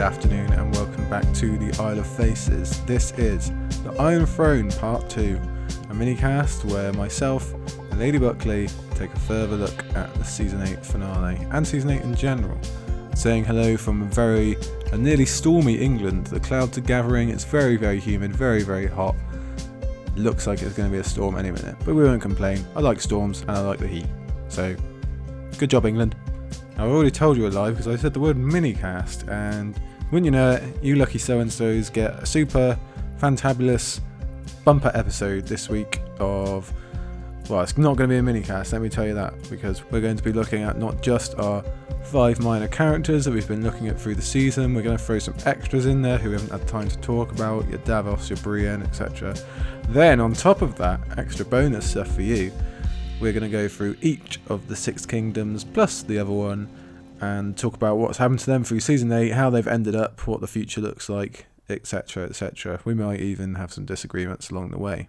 good afternoon, and welcome back to the Isle of Faces. This is the Iron Throne Part 2, a minicast where myself and Lady Buckley take a further look at the Season 8 finale and Season 8 in general. Saying hello from a very, a nearly stormy England. The clouds are gathering, it's very, very humid, very, very hot. Looks like it's going to be a storm any minute, but we won't complain. I like storms and I like the heat. So, good job, England. I've already told you a lie because I said the word minicast, and wouldn't you know it, you lucky so and so's get a super fantabulous bumper episode this week of. Well, it's not going to be a minicast, let me tell you that, because we're going to be looking at not just our five minor characters that we've been looking at through the season, we're going to throw some extras in there who we haven't had time to talk about, your Davos, your Brienne, etc. Then, on top of that, extra bonus stuff for you, we're going to go through each of the six kingdoms plus the other one and talk about what's happened to them through season 8, how they've ended up, what the future looks like, etc. etc. We might even have some disagreements along the way.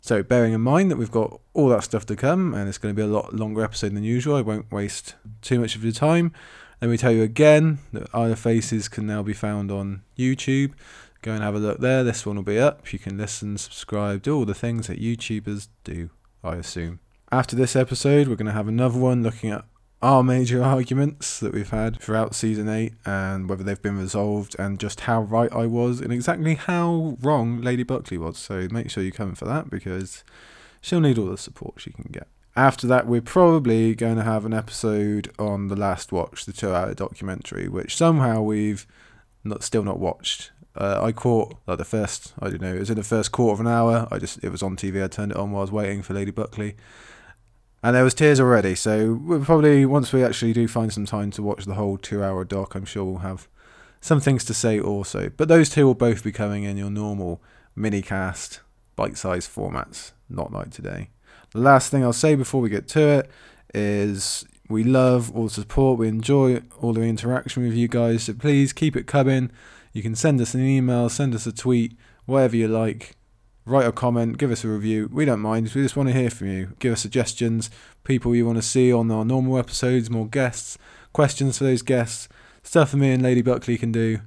So, bearing in mind that we've got all that stuff to come and it's going to be a lot longer episode than usual, I won't waste too much of your time. Let me tell you again that Isle of Faces can now be found on YouTube. Go and have a look there. This one will be up. You can listen, subscribe, do all the things that YouTubers do, I assume. After this episode, we're going to have another one looking at our major arguments that we've had throughout season 8 and whether they've been resolved and just how right I was and exactly how wrong Lady Buckley was. So make sure you come for that because she'll need all the support she can get. After that, we're probably going to have an episode on The Last Watch, the two hour documentary, which somehow we've not still not watched. Uh, I caught like the first, I don't know, it was in the first quarter of an hour. I just, it was on TV. I turned it on while I was waiting for Lady Buckley and there was tears already. So we'll probably once we actually do find some time to watch the whole two-hour doc, I'm sure we'll have some things to say also. But those two will both be coming in your normal mini cast, bite-sized formats, not like today. The last thing I'll say before we get to it is we love all the support, we enjoy all the interaction with you guys. So please keep it coming. You can send us an email, send us a tweet, whatever you like write a comment, give us a review. We don't mind. We just want to hear from you. Give us suggestions, people you want to see on our normal episodes, more guests, questions for those guests, stuff that me and Lady Buckley can do.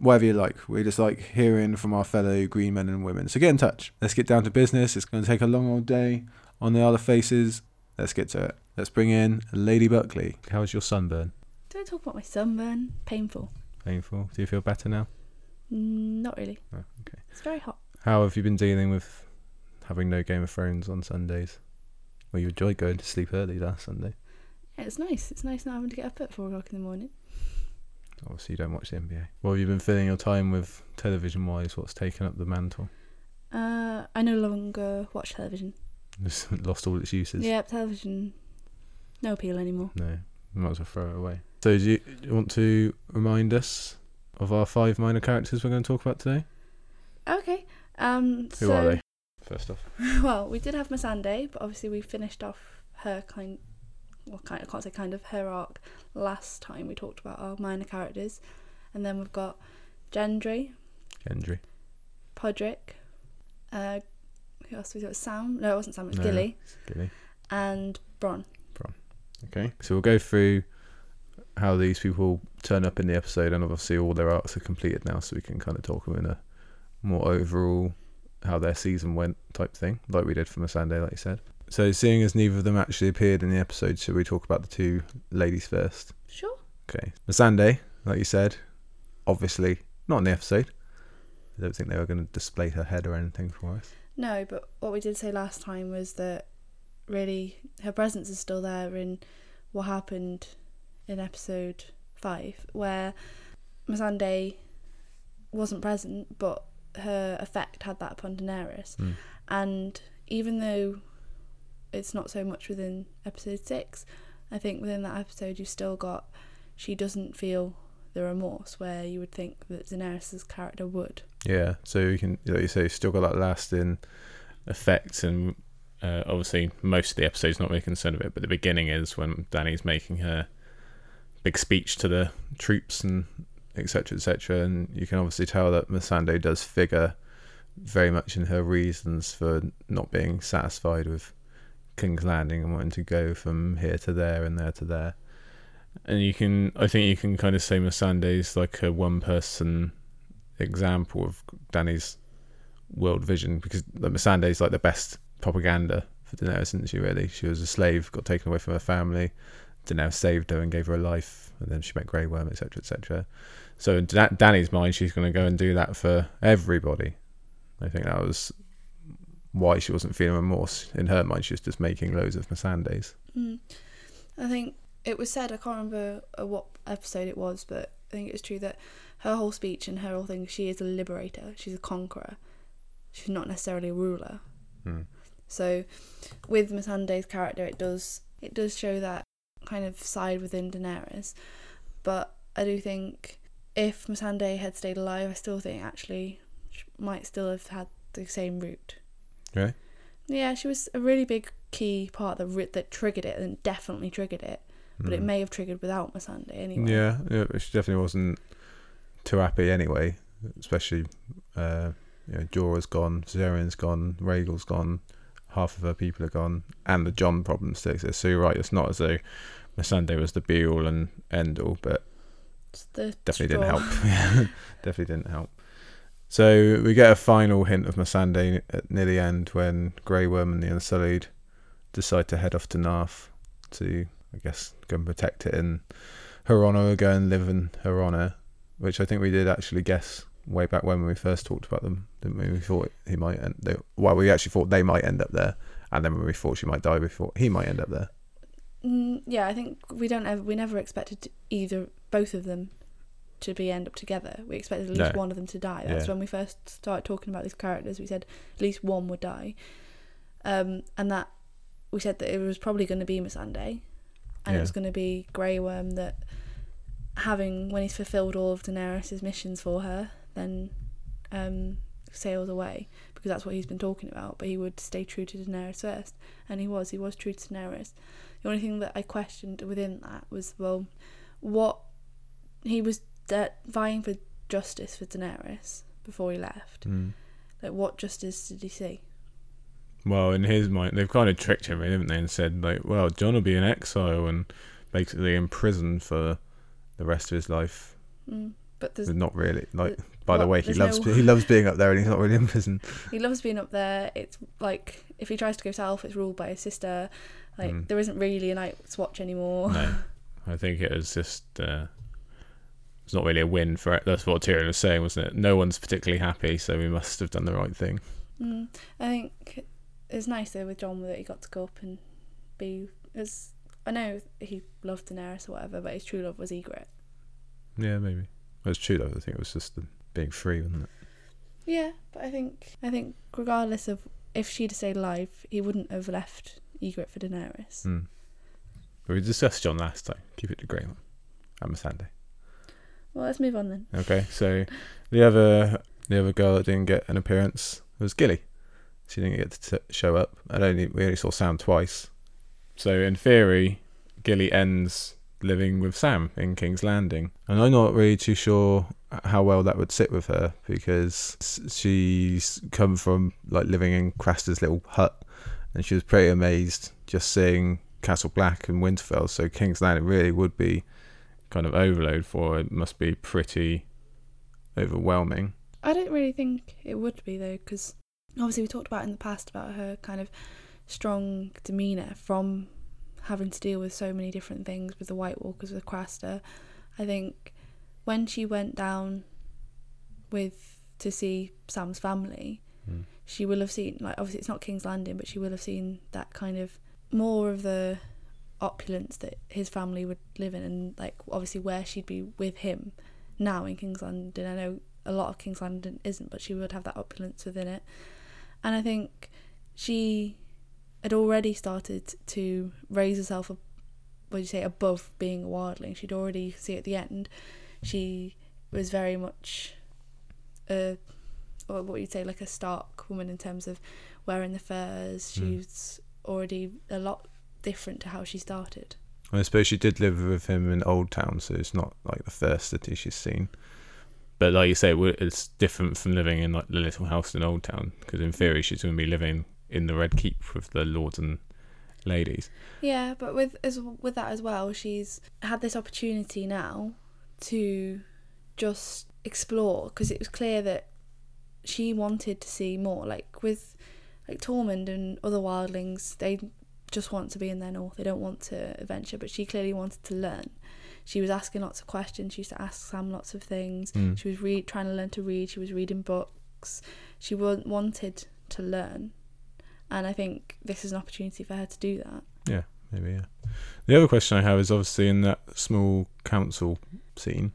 Whatever you like. We just like hearing from our fellow green men and women. So get in touch. Let's get down to business. It's going to take a long old day on the other faces. Let's get to it. Let's bring in Lady Buckley. How's your sunburn? Don't talk about my sunburn. Painful. Painful. Do you feel better now? Mm, not really. Oh, okay. It's very hot. How have you been dealing with having no Game of Thrones on Sundays? Well, you enjoyed going to sleep early last Sunday. Yeah, it's nice. It's nice not having to get up at four o'clock in the morning. Obviously, you don't watch the NBA. What have you been filling your time with television wise? What's taken up the mantle? Uh, I no longer watch television. It's lost all its uses. Yeah, television, no appeal anymore. No, might as well throw it away. So, do you, do you want to remind us of our five minor characters we're going to talk about today? Okay. Um, Who so, are they? First off, well, we did have Missandei, but obviously we finished off her kind. Well, kind. I can't say kind of her arc last time we talked about our minor characters, and then we've got Gendry, Gendry. Podrick. Uh, who else? We got Sam. No, it wasn't Sam. It was No. Gilly Gilly. and Bronn. Bronn. Okay, so we'll go through how these people turn up in the episode, and obviously all their arcs are completed now, so we can kind of talk them in a more overall how their season went type thing, like we did for Missandei, like you said. So, seeing as neither of them actually appeared in the episode, should we talk about the two ladies first? Sure. Okay, Missandei, like you said, obviously not in the episode. I don't think they were going to display her head or anything for us. No, but what we did say last time was that really her presence is still there in what happened in episode five, where Missandei wasn't present, but her effect had that upon Daenerys. Mm. And even though it's not so much within episode six, I think within that episode you've still got she doesn't feel the remorse where you would think that Daenerys' character would. Yeah, so you can, like you say, you've still got that lasting effect, and uh, obviously most of the episode's not really concerned with it, but the beginning is when Dany's making her big speech to the troops and etc. etc. And you can obviously tell that Missandei does figure very much in her reasons for not being satisfied with King's Landing and wanting to go from here to there and there to there. and you can I think you can kind of say Missandei's like a one person example of Dany's world vision because like, Missandei's like the best propaganda for Daenerys, isn't she? Really, she was a slave, got taken away from her family. Daenerys saved her and gave her a life, and then she met Grey Worm, etc., etc. So in da- Dany's mind, she's going to go and do that for everybody. I think that was why she wasn't feeling remorse. In her mind, she was just making loads of Missandei's. Mm. I think it was said, I can't remember uh, what episode it was, but I think it's true that her whole speech and her whole thing, she is a liberator, she's a conqueror. She's not necessarily a ruler. Mm. So with Missandei's character, it does it does show that kind of side within Daenerys, but I do think if Missandei had stayed alive, I still think actually she might still have had the same route. Really? Yeah, she was a really big key part that ri- that triggered it and definitely triggered it, but it Mm. may have triggered without Missandei anyway. Yeah, yeah, she definitely wasn't too happy anyway. Especially, uh, you know, Jorah's gone, Zerion's gone, Rhaegal's gone, half of her people are gone, and the Jon problem still exists. So you're right, it's not as though Missandei was the be all and end all, but definitely didn't help. definitely didn't help. So we get a final hint of Missandei at near the end when Grey Worm and the Unsullied decide to head off to Naath to, I guess, go and protect it and her honour go and live in her honour, which I think we did actually guess way back when we first talked about them, didn't we? We thought he might end. They, well, we actually thought they might end up there, and then when we thought she might die, we thought he might end up there. Mm, yeah, I think we don't ever we never expected either both of them to be end up together. We expected at least No. one of them to die. That's Yeah. when we first started talking about these characters. We said at least one would die, um, and that we said that it was probably going to be Missandei, and Yeah. it was going to be Grey Worm that having when he's fulfilled all of Daenerys's missions for her, then um, sails away because that's what he's been talking about. But he would stay true to Daenerys first, and he was. He was true to Daenerys. The only thing that I questioned within that was well, what he was de- vying for justice for Daenerys before he left. Mm. Like, what justice did he see? Well, in his mind, they've kind of tricked him, haven't they? And said like, well, Jon will be in exile and basically in prison for the rest of his life. Mm. But there's But not really. Like, by the way, he there's loves no- he loves being up there, and he's not really in prison. he loves being up there. It's like if he tries to go south, it's ruled by his sister. Like Mm. there isn't really a Night's Watch anymore. No, I think it was just uh, it's not really a win for it. That's what Tyrion was saying, wasn't it? No one's particularly happy, so we must have done the right thing. Mm. I think it's nice though with Jon that he got to go up and be. As I know he loved Daenerys or whatever, but his true love was Ygritte. Yeah, maybe. It was true though. I think it was just the being free, wasn't it? Yeah, but I think I think regardless of if she'd stayed alive, he wouldn't have left Ygritte for Daenerys. Mm. But we discussed Jon last time. Keep it to Grey one. I'm a Sunday. Well, let's move on then. Okay, so the other the other girl that didn't get an appearance was Gilly. She didn't get to t- show up. I only we only saw Sam twice. So in theory, Gilly ends living with Sam in King's Landing, and I'm not really too sure how well that would sit with her because she's come from like living in Craster's little hut, and she was pretty amazed just seeing Castle Black and Winterfell. So King's Landing really would be kind of overload for her. It must be pretty overwhelming. I don't really think it would be though, because obviously we talked about in the past about her kind of strong demeanor from having to deal with so many different things with the White Walkers with Craster. I think when she went down with to see Sam's family, Mm. she will have seen like obviously it's not King's Landing, but she will have seen that kind of more of the opulence that his family would live in, and like obviously where she'd be with him now in King's Landing. I know a lot of King's Landing isn't, but she would have that opulence within it, and I think she had already started to raise herself up. What do you say above being a wildling? She'd already see at the end. She was very much a or what you'd say like a Stark woman in terms of wearing the furs. Mm. She's already a lot different to how she started. I suppose she did live with him in Old Town, so it's not like the first city she's seen. But like you say, it's different from living in like the little house in Old Town because in theory she's going to be living in the Red Keep with the lords and ladies. Yeah, but with as with that as well, she's had this opportunity now to just explore because it was clear that she wanted to see more. Like with like Tormund and other wildlings, they just want to be in their north. They don't want to adventure, but she clearly wanted to learn. She was asking lots of questions. She used to ask Sam lots of things. Mm. She was read trying to learn to read. She was reading books. She wa- wanted to learn, and I think this is an opportunity for her to do that. Yeah, maybe, yeah. The other question I have is obviously in that small council scene,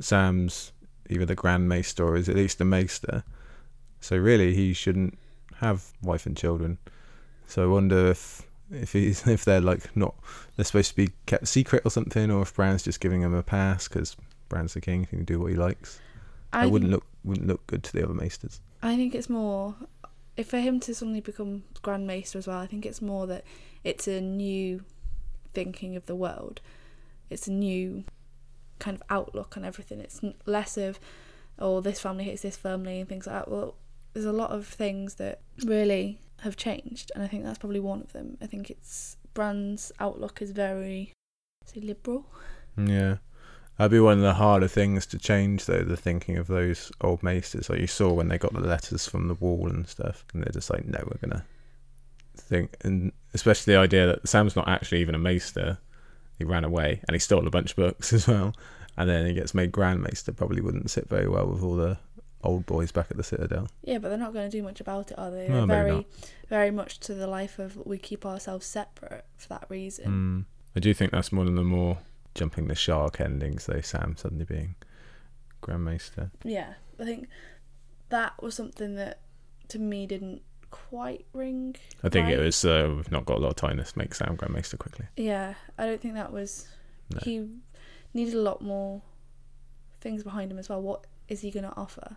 Sam's either the Grand Maester or is at least the Maester. So really, he shouldn't have wife and children. So I wonder if if he's if they're like not they're supposed to be kept secret or something, or if Bran's just giving him a pass because Bran's the king, he can do what he likes. I It wouldn't look wouldn't look good to the other Maesters. I think it's more if for him to suddenly become Grand Maester as well. I think it's more that it's a new thinking of the world. It's a new kind of outlook on everything. It's less of oh this family hates this family and things like that. Well, there's a lot of things that really have changed, and I think that's probably one of them. I think it's Bran's outlook is very say liberal. Yeah. That'd be one of the harder things to change, though, the thinking of those old maesters. Like you saw when they got the letters from the wall and stuff, and they're just like, no, we're going to think. And especially the idea that Sam's not actually even a maester. He ran away and he stole a bunch of books as well. And then he gets made Grand Maester. Probably wouldn't sit very well with all the old boys back at the Citadel. Yeah, but they're not going to do much about it, are they? No, They're maybe very, very much to the life of we keep ourselves separate for that reason. Mm. I do think that's one of the more jumping the shark endings, though, Sam suddenly being Grand Maester. Yeah, I think that was something that to me didn't quite ring. I think it was, uh, we've not got a lot of time. Let's make Sam Grand Maester quickly. Yeah, I don't think that was. No. He needed a lot more things behind him as well. What is he going to offer?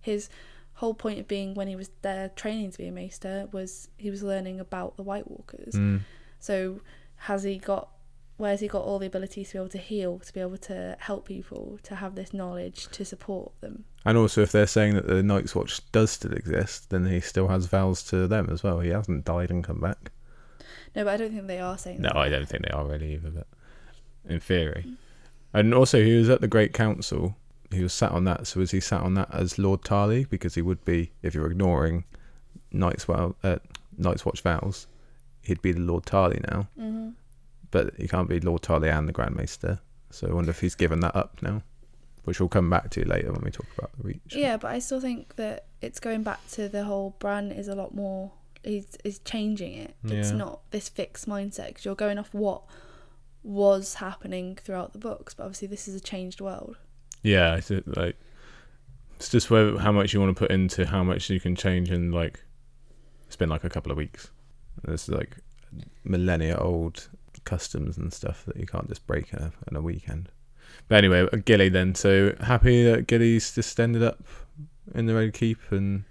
His whole point of being when he was there training to be a maester was he was learning about the White Walkers. Mm. So has he got where's he got all the abilities to be able to heal, to be able to help people, to have this knowledge to support them? And also, if they're saying that the Night's Watch does still exist, then he still has vows to them as well. He hasn't died and come back. No, but I don't think they are saying that. No, that. I don't think they are really either, but in theory. And also, he was at the Great Council. He was sat on that. So was he sat on that as Lord Tarley? Because he would be, if you're ignoring Night's, well, uh, Night's Watch vows, he'd be the Lord Tarley now. hmm But he can't be Lord Tarley and the Grand Maester. So I wonder if he's given that up now, which we'll come back to later when we talk about the Reach. Yeah, but I still think that it's going back to the whole Bran is a lot more. Is is changing it. It's not this fixed mindset because you're going off what was happening throughout the books, but obviously this is a changed world. Yeah, it's like it's just where how much you want to put into how much you can change in like it's been like a couple of weeks. There's like millennia old customs and stuff that you can't just break in a, in a weekend. But anyway, uh, Gilly then. So happy that Gilly's just ended up in the Red Keep and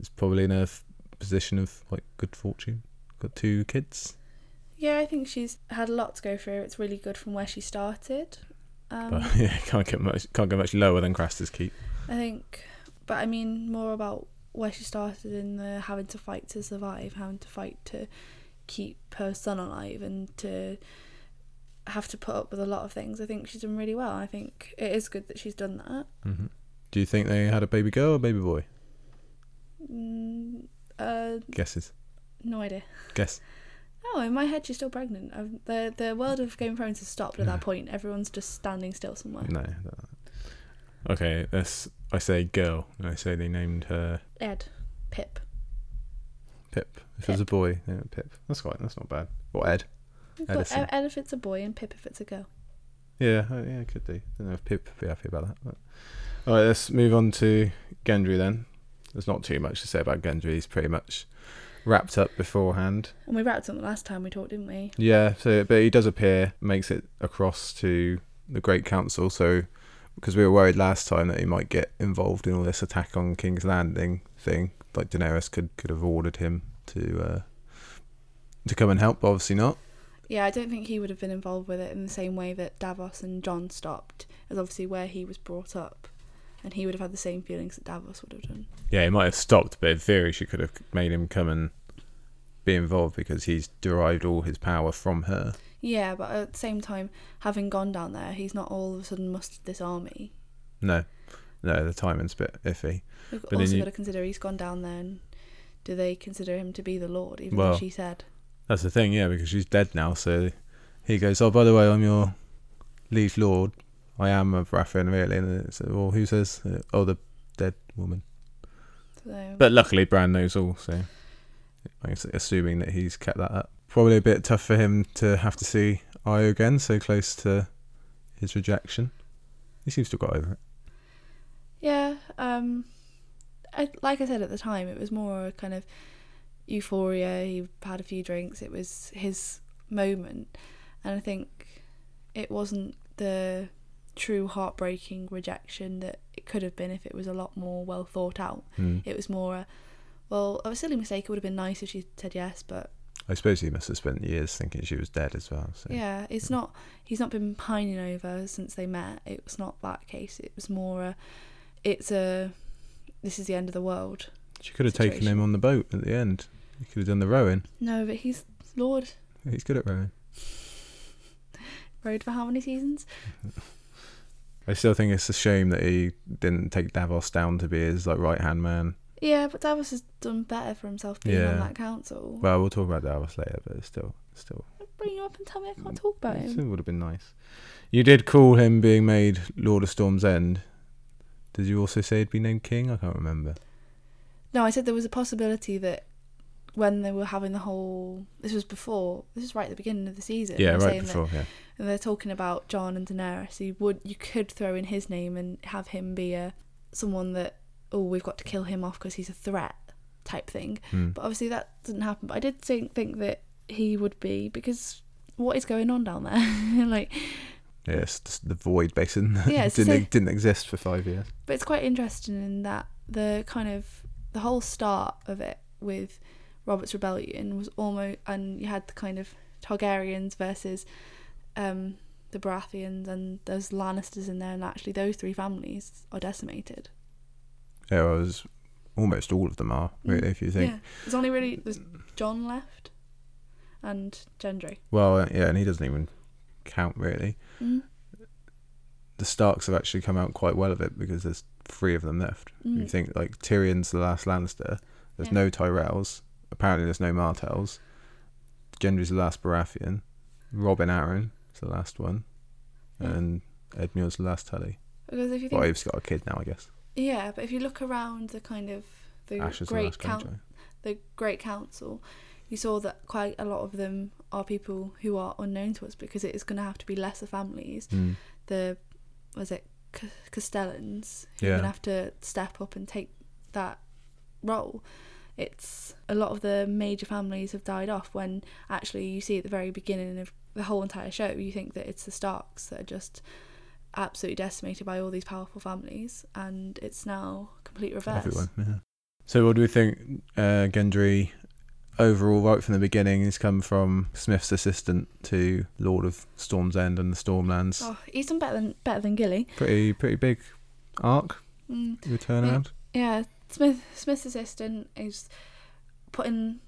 is probably in a f- position of like good fortune. Got two kids. Yeah, I think she's had a lot to go through. It's really good from where she started. Um, But yeah, can't get much can't get much lower than Craster's Keep. I think, but I mean more about where she started in the having to fight to survive, having to fight to keep her son alive, and to have to put up with a lot of things. I think she's done really well. I think it is good that she's done that. hmm Do you think they had a baby girl or baby boy? Mm, uh, Guesses. no idea. Guess. Oh, in my head, she's still pregnant. I've, the The world of Game of Thrones has stopped at Yeah. that point. Everyone's just standing still somewhere. No. Okay, let's. I say girl, I say they named her Ed, Pip. Pip. If it was a boy, went Pip. That's quite. That's not bad. Or Ed. We've got Edison. Ed if it's a boy and Pip if it's a girl. Yeah, uh, yeah, it could do. don't know if Pip would be happy about that. But. All right, let's move on to Gendry then. There's not too much to say about Gendry. He's pretty much wrapped up beforehand. And we wrapped up the last time we talked, didn't we? Yeah, so but he does appear, makes it across to the Great Council. So because we were worried last time that he might get involved in all this attack on King's Landing thing, like Daenerys could could have ordered him to uh, to come and help. But obviously not. Yeah, I don't think he would have been involved with it in the same way that Davos and Jon stopped, as obviously where he was brought up, and he would have had the same feelings that Davos would have done. Yeah, he might have stopped, but in theory, she could have made him come and be involved because he's derived all his power from her. Yeah, but at the same time, having gone down there, he's not all of a sudden mustered this army. No, no, the timing's a bit iffy. We've then also you- got to consider he's gone down there, and do they consider him to be the Lord, even Well- though she said? That's the thing, yeah, because she's dead now. So he goes, "Oh, by the way, I'm your liege lord. I am a Baratheon, really." And it's, well, who says? Uh, oh, the dead woman. So, But luckily, Bran knows all, so I'm assuming that he's kept that up. Probably a bit tough for him to have to see Io again, so close to his rejection. He seems to have got over it. yeah, um, I, like I said at the time, it was more a kind of euphoria. He had a few drinks. It was his moment, and I think it wasn't the true heartbreaking rejection that it could have been if it was a lot more well thought out. Hmm. It was more a well, a silly mistake. It would have been nice if she said yes, but I suppose he must have spent years thinking she was dead as well. So. yeah, it's not. He's not been pining over since they met. It was not that case. It was more a. It's a. This is the end of the world. She could have taken him on the boat at the end. He could have done the rowing. No, but he's Lord. He's good at rowing. Rowed for how many seasons? I still think it's a shame that he didn't take Davos down to be his like right hand man. Yeah, but Davos has done better for himself being Yeah. on that council. Well, we'll talk about Davos later, but it's still, still, Bring you up and tell me I can't mm, talk about it him. would have been nice. You did call him being made Lord of Storm's End. Did you also say he'd be named King? I can't remember. No, I said there was a possibility that when they were having the whole. This was before. This was right at the beginning of the season. Yeah, right saying that- before. Yeah, and they're talking about Jon and Daenerys. You would you could throw in his name and have him be a someone that oh we've got to kill him off because he's a threat type thing. Hmm. But obviously that didn't happen. But I did think think that he would be because what is going on down there? like, just the void basin that Yeah, didn't so- didn't exist for five years. but it's quite interesting in that the kind of the whole start of it with Robert's rebellion was almost and you had the kind of Targaryens versus um the Baratheons and there's Lannisters in there and actually those three families are decimated. Yeah, well, it was almost all of them are really. If you think, Yeah. There's only really there's Jon left and Gendry. well, uh, yeah, and he doesn't even count really. Mm. the Starks have actually come out quite well of it because there's three of them left. You Mm. think like Tyrion's the last Lannister. There's Yeah. no Tyrells. Apparently, there's no Martells. Gendry's the last Baratheon. Robin Arryn is the last one, Yeah. and Edmure's the last Tully. Because if you think Well, he's got a kid now, I guess. Yeah, but if you look around the kind of the Ash the great last count the Great Council, you saw that quite a lot of them are people who are unknown to us because it is going to have to be lesser families. Mm. The was it C- Castellans who are Yeah. going to have to step up and take that role. It's a lot of the major families have died off when actually you see at the very beginning of the whole entire show you think that it's the Starks that are just absolutely decimated by all these powerful families and it's now complete reverse. Everyone. Yeah. So, what do we think? Uh, Gendry, overall, right from the beginning, he's come from Smith's assistant to Lord of Storm's End and the Stormlands. Oh, he's done better than better than Gilly. Pretty, pretty big arc. Mm. Your turnaround. Yeah, Smith Smith's assistant is put in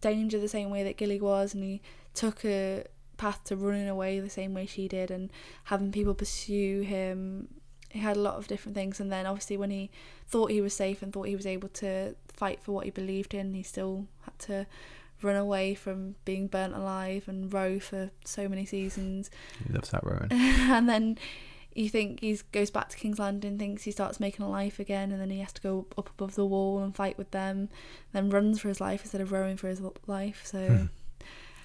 danger the same way that Gilly was, and he took a path to running away the same way she did, and having people pursue him. He had a lot of different things, and then obviously when he thought he was safe and thought he was able to fight for what he believed in, he still to run away from being burnt alive and row for so many seasons. He loves that rowing. and then you think he goes back to King's Landing, thinks he starts making a life again, and then he has to go up above the wall and fight with them, then runs for his life instead of rowing for his life. So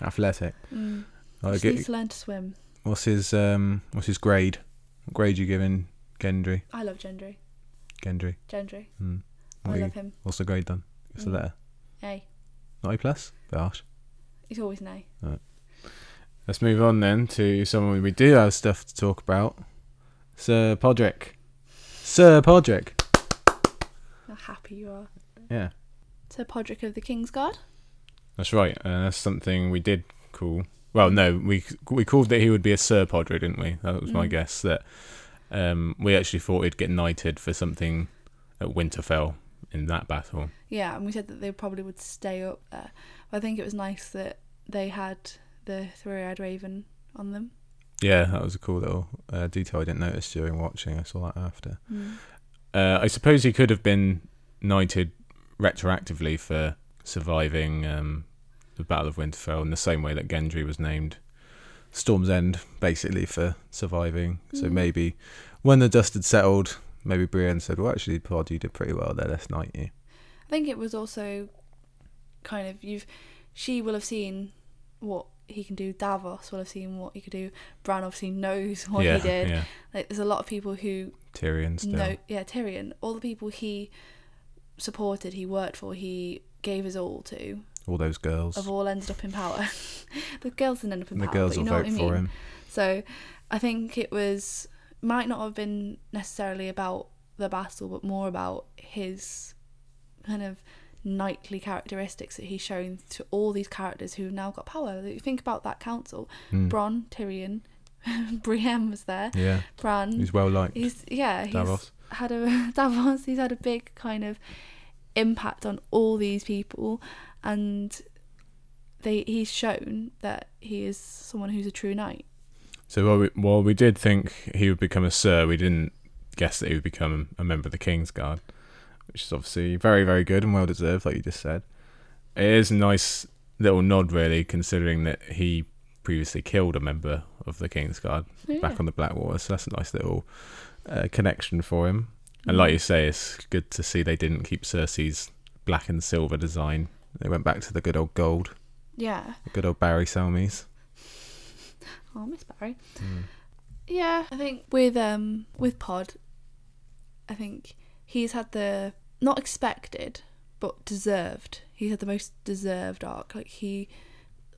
Athletic. mm, just get- needs to learn to swim. What's his um? What's his grade? What grade you giving Gendry? I love Gendry. Gendry. Gendry. Hmm. I What you- love him. What's the grade done? What's the Mm. letter? A. Not A plus. Bit harsh. He's always an A. Let's move on then to someone we do have stuff to talk about. Sir Podrick. Sir Podrick. How happy you are. Yeah, Sir Podrick of the King's Guard. that's right. Uh, that's something we did call. Well, no, we we called that he would be a Sir Podrick, didn't we? That was my Mm. guess. That um, we actually thought he'd get knighted for something at Winterfell in that battle. Yeah, and we said that they probably would stay up there. But I think it was nice that they had the three-eyed raven on them. Yeah, that was a cool little uh, detail I didn't notice during watching. I saw that after. Mm. Uh, I suppose he could have been knighted retroactively for surviving um, the Battle of Winterfell in the same way that Gendry was named Storm's End, basically for surviving. So Mm. maybe when the dust had settled, maybe Brienne said, "Well, actually, Pod, you did pretty well there. Let's knight you." I think it was also kind of you've she will have seen what he can do. Davos will have seen what he could do. Bran obviously knows what yeah, he did. yeah. Like there's a lot of people who Tyrion still. know yeah, Tyrion, all the people he supported, he worked for, he gave his all to, All those girls. have all ended up in power. the girls didn't end up in the power. girls but you will know vote what I for mean? him. So I think it was might not have been necessarily about the battle, but more about his kind of knightly characteristics that he's shown to all these characters who have now got power. You think about that council: Mm. Bronn, Tyrion, Brienne was there, Yeah, Bran. he's well liked. He's yeah, he's Davos. had a Davos. He's had a big kind of impact on all these people, and they he's shown that he is someone who's a true knight. So while we, while we did think he would become a Sir, we didn't guess that he would become a member of the King's Guard, which is obviously very, very good and well deserved, like you just said. It is a nice little nod, really, considering that he previously killed a member of the King's Guard Yeah. back on the Blackwater, so that's a nice little uh, connection for him. And like you say, it's good to see they didn't keep Cersei's black and silver design. They went back to the good old gold, yeah. the good old Barry Selmies. Oh, Miss Barry. Yeah, I think with um with Pod, I think he's had the not expected but deserved. He's had the most deserved arc. Like he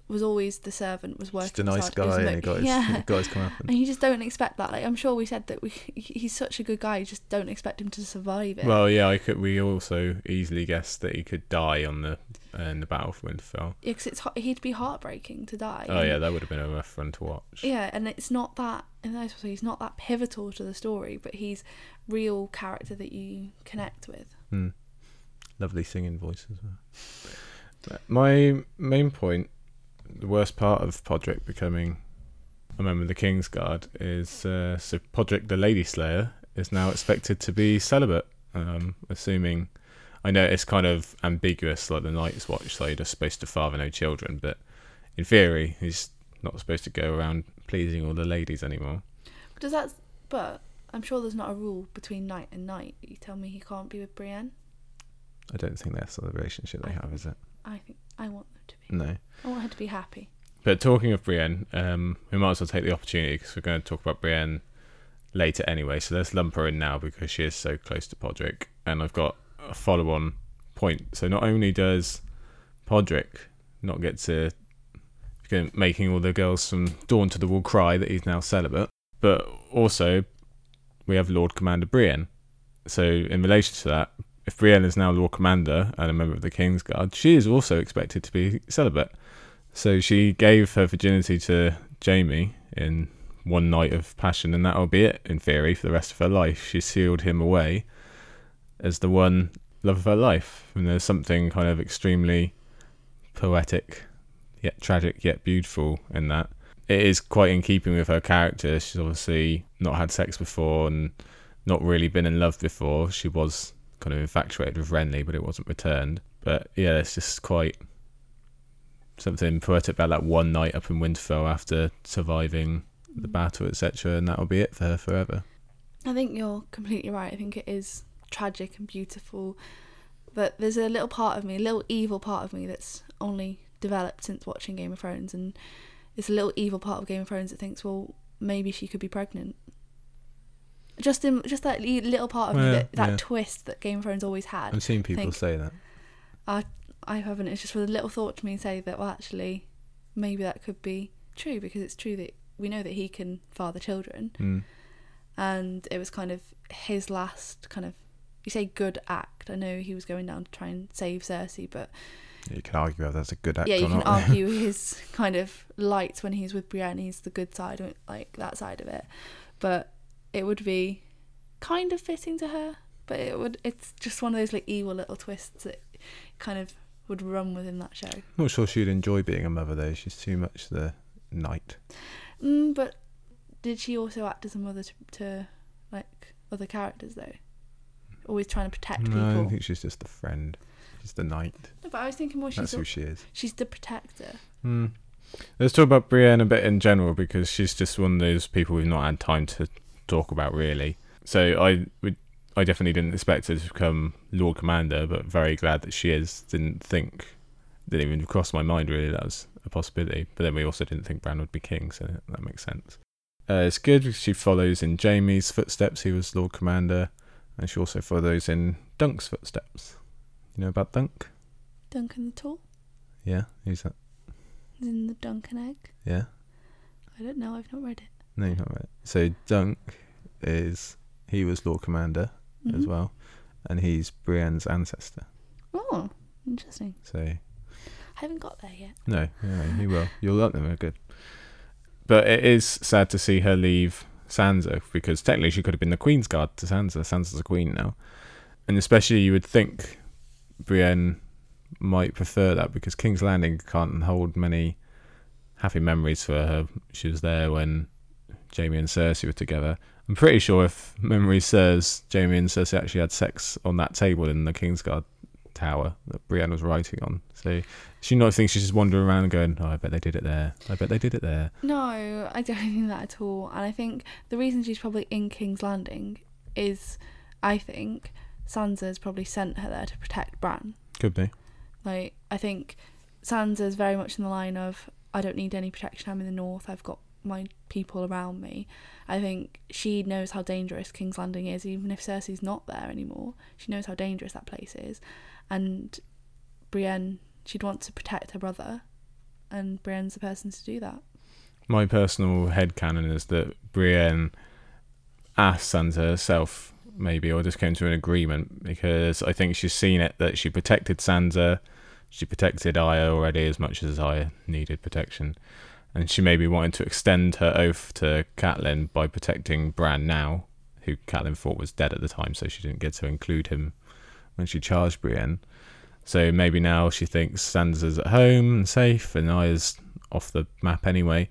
was always the servant, was working. Just a nice hard, guy, and he got his, yeah. he got his comeuppance. And you just don't expect that. Like I'm sure we said that we he's such a good guy. You just don't expect him to survive it. Well, yeah, I could. We also easily guessed that he could die on the uh, in the battle for Winterfell. Yeah, because it's he- he'd be heartbreaking to die. Oh And- yeah, that would have been a rough one to watch. Yeah, and it's not that. In the nicest way, he's not that pivotal to the story, but he's real character that you connect with. Hmm. Lovely singing voice as well. My main point, the worst part of Podrick becoming a member of the King's Guard is uh, so Podrick the Lady Slayer is now expected to be celibate. Um, assuming, I know it's kind of ambiguous, like the Night's Watch, so you're just supposed to father no children, but in theory, he's not supposed to go around pleasing all the ladies anymore. Does that? But I'm sure there's not a rule between night and night. You tell me he can't be with Brienne. I don't think that's the relationship they have, is it? I think I want them to be. No. I want her to be happy. But talking of Brienne, um, we might as well take the opportunity because we're going to talk about Brienne later anyway. So let's lump her in now because she is so close to Podrick. And I've got a follow on point. So not only does Podrick not get to making all the girls from Dorne to the Wall cry that he's now celibate, but also we have Lord Commander Brienne. So in relation to that, if Brienne is now Lord Commander and a member of the King's Guard, she is also expected to be celibate. So she gave her virginity to Jaime in one night of passion, and that'll be it, in theory, for the rest of her life. She sealed him away as the one love of her life. And there's something kind of extremely poetic, yet tragic, yet beautiful in that. It is quite in keeping with her character. She's obviously not had sex before and not really been in love before. She was kind of infatuated with Renly, but it wasn't returned. But yeah, it's just quite something poetic about that one night up in Winterfell after surviving the battle, etc. And that'll be it for her forever. I think you're completely right. I think it is tragic and beautiful. But there's a little part of me, a little evil part of me that's only developed since watching Game of Thrones and it's a little evil part of Game of Thrones that thinks, well, maybe she could be pregnant. Just in just that little part of me that, that yeah. twist that Game of Thrones always had. I've seen people think- say that. I I haven't. It's just for the little thought to me say that well, actually, maybe that could be true because it's true that we know that he can father children, Mm. and it was kind of his last kind of you say good act. I know he was going down to try and save Cersei, but You can argue whether that's a good act yeah, you can not. argue his kind of lights when he's with Brienne. He's the good side, like that side of it. But it would be kind of fitting to her but it would. It's just one of those like evil little twists that kind of would run within that show. I'm Not sure she'd enjoy being a mother though. She's too much the knight. Mm, but did she also act as a mother to, to like other characters though? Always trying to protect No, people. I think she's just a friend. She's the knight. No, but I was thinking more she's That's who she is. she's the protector. Hmm. Let's talk about Brienne a bit in general because she's just one of those people we've not had time to talk about really. So I would, I definitely didn't expect her to become Lord Commander, but very glad that she is. Didn't think, didn't even cross my mind really that was a possibility. But then we also didn't think Bran would be king, so that makes sense. Uh, it's good because she follows in Jaime's footsteps. He was Lord Commander, and she also follows in Dunk's footsteps. You know about Dunk? Duncan the Tall Yeah, who's that? in the Dunk and Egg. Yeah. I don't know. I've not read it. No, you're not right. So Dunk is he was Lord Commander as Mhm. well, and he's Brienne's ancestor. Oh, interesting. So I haven't got there yet. no, yeah, he will. You'll like them. They're good. But it is sad to see her leave Sansa because technically she could have been the Queen's Guard to Sansa. Sansa's a queen now, and especially you would think Brienne might prefer that because King's Landing can't hold many happy memories for her. She was there when Jaime and Cersei were together. I'm pretty sure if memory serves, Jaime and Cersei actually had sex on that table in the Kingsguard tower that Brienne was writing on. So she not think she's just wandering around going, "Oh, I bet they did it there. I bet they did it there." No, I don't think that at all. And I think the reason she's probably in King's Landing is, I think, Sansa's probably sent her there to protect Bran. Could be. Like, I think Sansa's very much in the line of, I don't need any protection. I'm in the north. I've got my people around me. I think she knows how dangerous King's Landing is, even if Cersei's not there anymore. She knows how dangerous that place is. And Brienne, she'd want to protect her brother, and Brienne's the person to do that. My personal head headcanon is that Brienne asked Sansa herself, maybe, or just came to an agreement because I think she's seen it that she protected Sansa, she protected Arya already as much as Arya needed protection, and she maybe wanted to extend her oath to Catelyn by protecting Bran now, who Catelyn thought was dead at the time, so she didn't get to include him when she charged Brienne. So maybe now she thinks Sansa's at home and safe, and Arya's off the map anyway.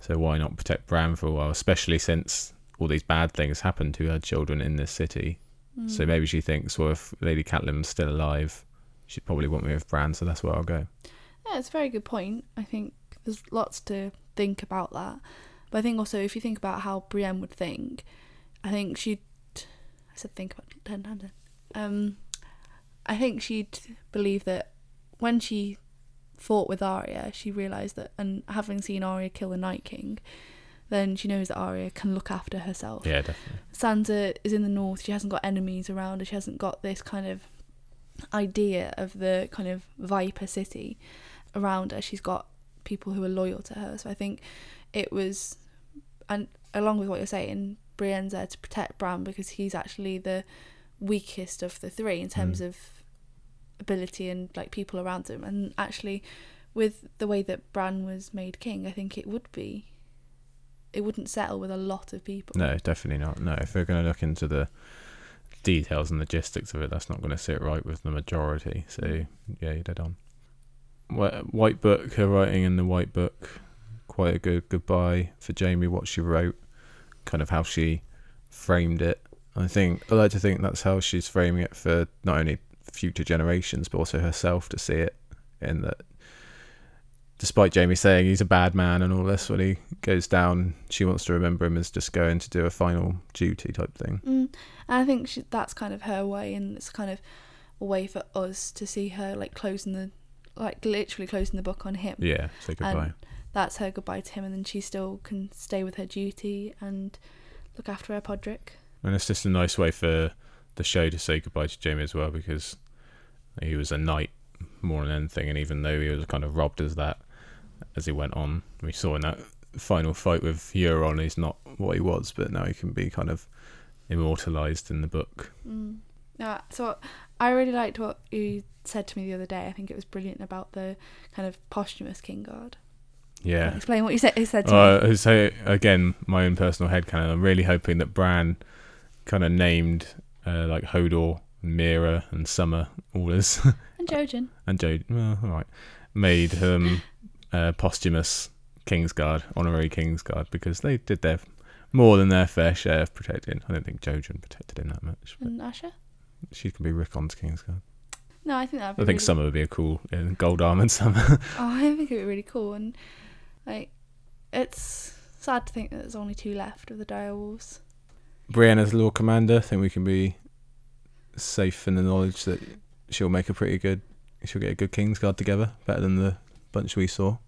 So why not protect Bran for a while, especially since all these bad things happened to her children in this city. So Mm. maybe she thinks, well, if Lady Catelyn's still alive, she'd probably want me with Bran, so that's where I'll go. Yeah, it's a very good point. I think there's lots to think about that. But I think also if you think about how Brienne would think, I think she'd I said think about ten times. then. Um I think she'd believe that when she fought with Arya, she realised that and having seen Arya kill the Night King, then she knows that Arya can look after herself. Yeah, definitely. Sansa is in the north. She hasn't got enemies around her. She hasn't got this kind of idea of the kind of Viper City around her. She's got people who are loyal to her. So I think it was, and along with what you're saying, Brienne's there to protect Bran because he's actually the weakest of the three in terms Mm. of ability and like people around him. And actually, with the way that Bran was made king, I think it would be. It wouldn't settle with a lot of people. No, definitely not. No, if we're going to look into the details and logistics of it, that's not going to sit right with the majority. So, yeah, you're dead on. Wh- White Book, her writing in the White Book, quite a good goodbye for Jaime, what she wrote, kind of how she framed it. I think, I like to think that's how she's framing it for not only future generations, but also herself to see it in that despite Jaime saying he's a bad man and all this, when he goes down, she wants to remember him as just going to do a final duty type thing. Mm. I think she, that's kind of her way, and it's kind of a way for us to see her like closing the, like literally closing the book on him. Yeah, say goodbye. And that's her goodbye to him, and then she still can stay with her duty and look after her Podrick. And it's just a nice way for the show to say goodbye to Jaime as well because he was a knight more than anything, and even though he was kind of robbed as that as he went on, we saw in that final fight with Euron, he's not what he was, but now he can be kind of immortalized in the book. Mm. Yeah, so I really liked what you said to me the other day. I think it was brilliant about the kind of posthumous King Guard. Yeah. Explain what you said. You said to me. Uh, so again, my own personal headcanon. I'm really hoping that Bran kind of named uh, like Hodor, Meera, and Summer, all as And Jojen. and Jade. Well, all right, made them uh, posthumous Kingsguard, honorary Kingsguard, because they did their more than their fair share of protecting. I don't think Jojen protected him that much. But And Asher. She can be Rickon's Kingsguard. No, I think that'd be I think really Summer would be a cool uh, gold armored Summer. Oh, I think it'd be really cool, and like, it's sad to think that there's only two left of the direwolves. Brienne as Lord Commander, I think we can be safe in the knowledge that she'll make a pretty good. She'll get a good Kingsguard together, better than the bunch we saw.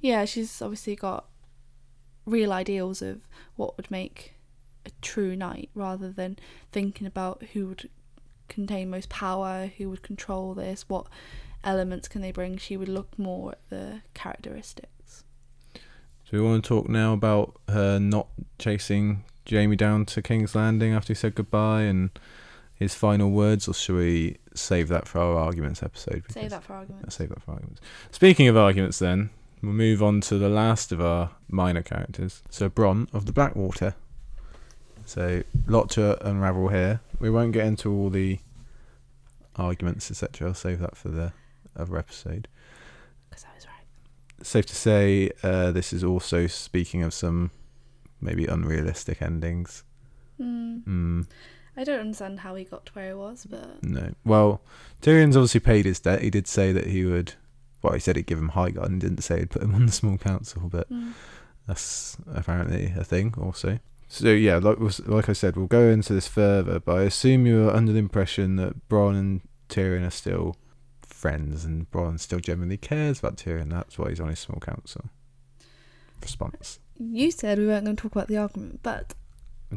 Yeah, she's obviously got real ideals of what would make a true knight, rather than thinking about who would contain most power, who would control this, what elements can they bring. She would look more at the characteristics. So we want to talk now about her not chasing Jaime down to King's Landing after he said goodbye and his final words, or should we save that for our arguments episode? Save that for argument. Let's save that for arguments. Speaking of arguments, then we'll move on to the last of our minor characters. So Bronn of the Blackwater. So lot to unravel here. We won't get into all the arguments, etc. I'll save that for the other episode. Because I was right. Safe to say, uh, this is also speaking of some maybe unrealistic endings. Mm. Mm, I don't understand how he got to where he was, but no. Well, Tyrion's obviously paid his debt. He did say that he would. Well, he said he'd give him high guard and didn't say he'd put him on the small council, but mm. That's apparently a thing also. So yeah, like like I said, we'll go into this further, but I assume you were under the impression that Bronn and Tyrion are still friends, and Bronn still genuinely cares about Tyrion. That's why he's on his small council. Response. you said we weren't going to talk about the argument, but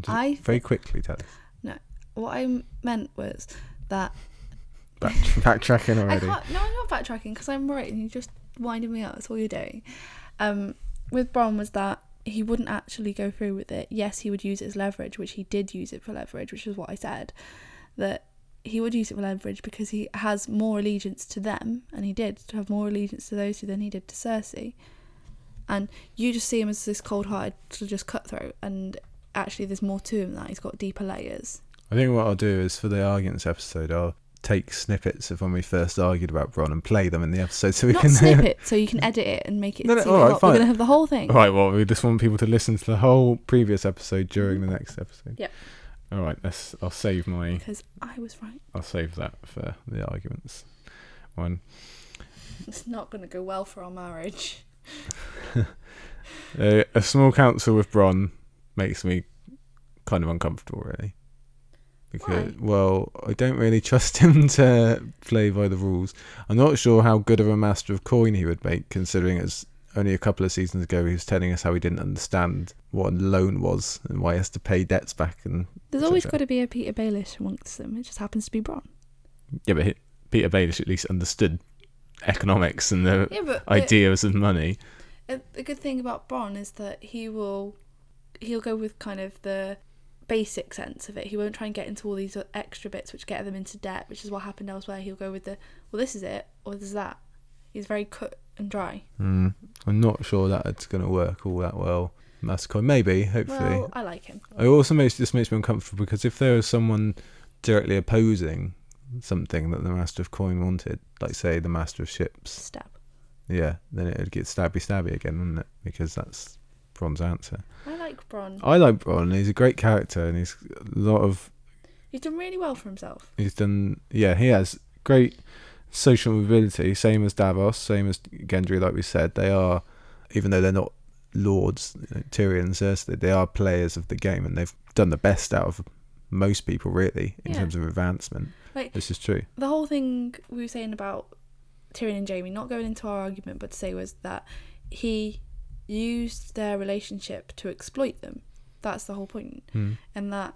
I very quickly tell us. No, what I meant was that Back, backtracking I already. No, I'm not backtracking because I'm right, and you're just winding me up. That's all you're doing. Um, with Bronn was that he wouldn't actually go through with it. Yes, he would use it as leverage, which he did use it for leverage, which is what I said. That he would use it for leverage because he has more allegiance to them, and he did to have more allegiance to those two than he did to Cersei. And you just see him as this cold-hearted, to just cutthroat, and actually, there's more to him than that. He's got deeper layers. I think what I'll do is for the arguments episode, I'll take snippets of when we first argued about Bronn and play them in the episode so we Not can. snip it, so you can edit it and make it. No, no, all right, fine. We're gonna have the whole thing. Right, well, we just want people to listen to the whole previous episode during the next episode. Yep. All right, let's. I'll save my. because I was right. I'll save that for the arguments one. It's not going to go well for our marriage. Uh, a small council with Bronn makes me kind of uncomfortable, really. Because, Why? well, I don't really trust him to play by the rules. I'm not sure how good of a master of coin he would make, considering it's only a couple of seasons ago he was telling us how he didn't understand what a loan was and why he has to pay debts back. And There's always got to be a Petyr Baelish amongst them. It just happens to be Bronn. yeah, but Petyr Baelish at least understood economics and the Yeah, but ideas of money. A, a good thing about Bronn is that he will he'll go with kind of the basic sense of it. He won't try and get into all these extra bits which get them into debt, which is what happened elsewhere. He'll go with the well, this is it or this is that. He's very cut and dry. mm, I'm not sure that it's going to work all that well. Master coin, maybe, hopefully. Well, I like him. It also makes this makes me uncomfortable because if there was someone directly opposing something that the Master of Coin wanted, like say the Master of Ships, Stab. yeah, then it would get stabby stabby again, wouldn't it? Because that's Bronn's answer. I like Bronn. I like Bronn. He's a great character, and he's a lot of. He's done really well for himself. He's done. Yeah, he has great social mobility. Same as Davos. Same as Gendry. Like we said, they are, even though they're not lords, you know, Tyrion and Cersei, they are players of the game, and they've done the best out of most people, really, in Yeah. terms of advancement. Like This is true. the whole thing we were saying about Tyrion and Jaime, not going into our argument, but to say was that he used their relationship to exploit them. That's the whole point, Mm. and that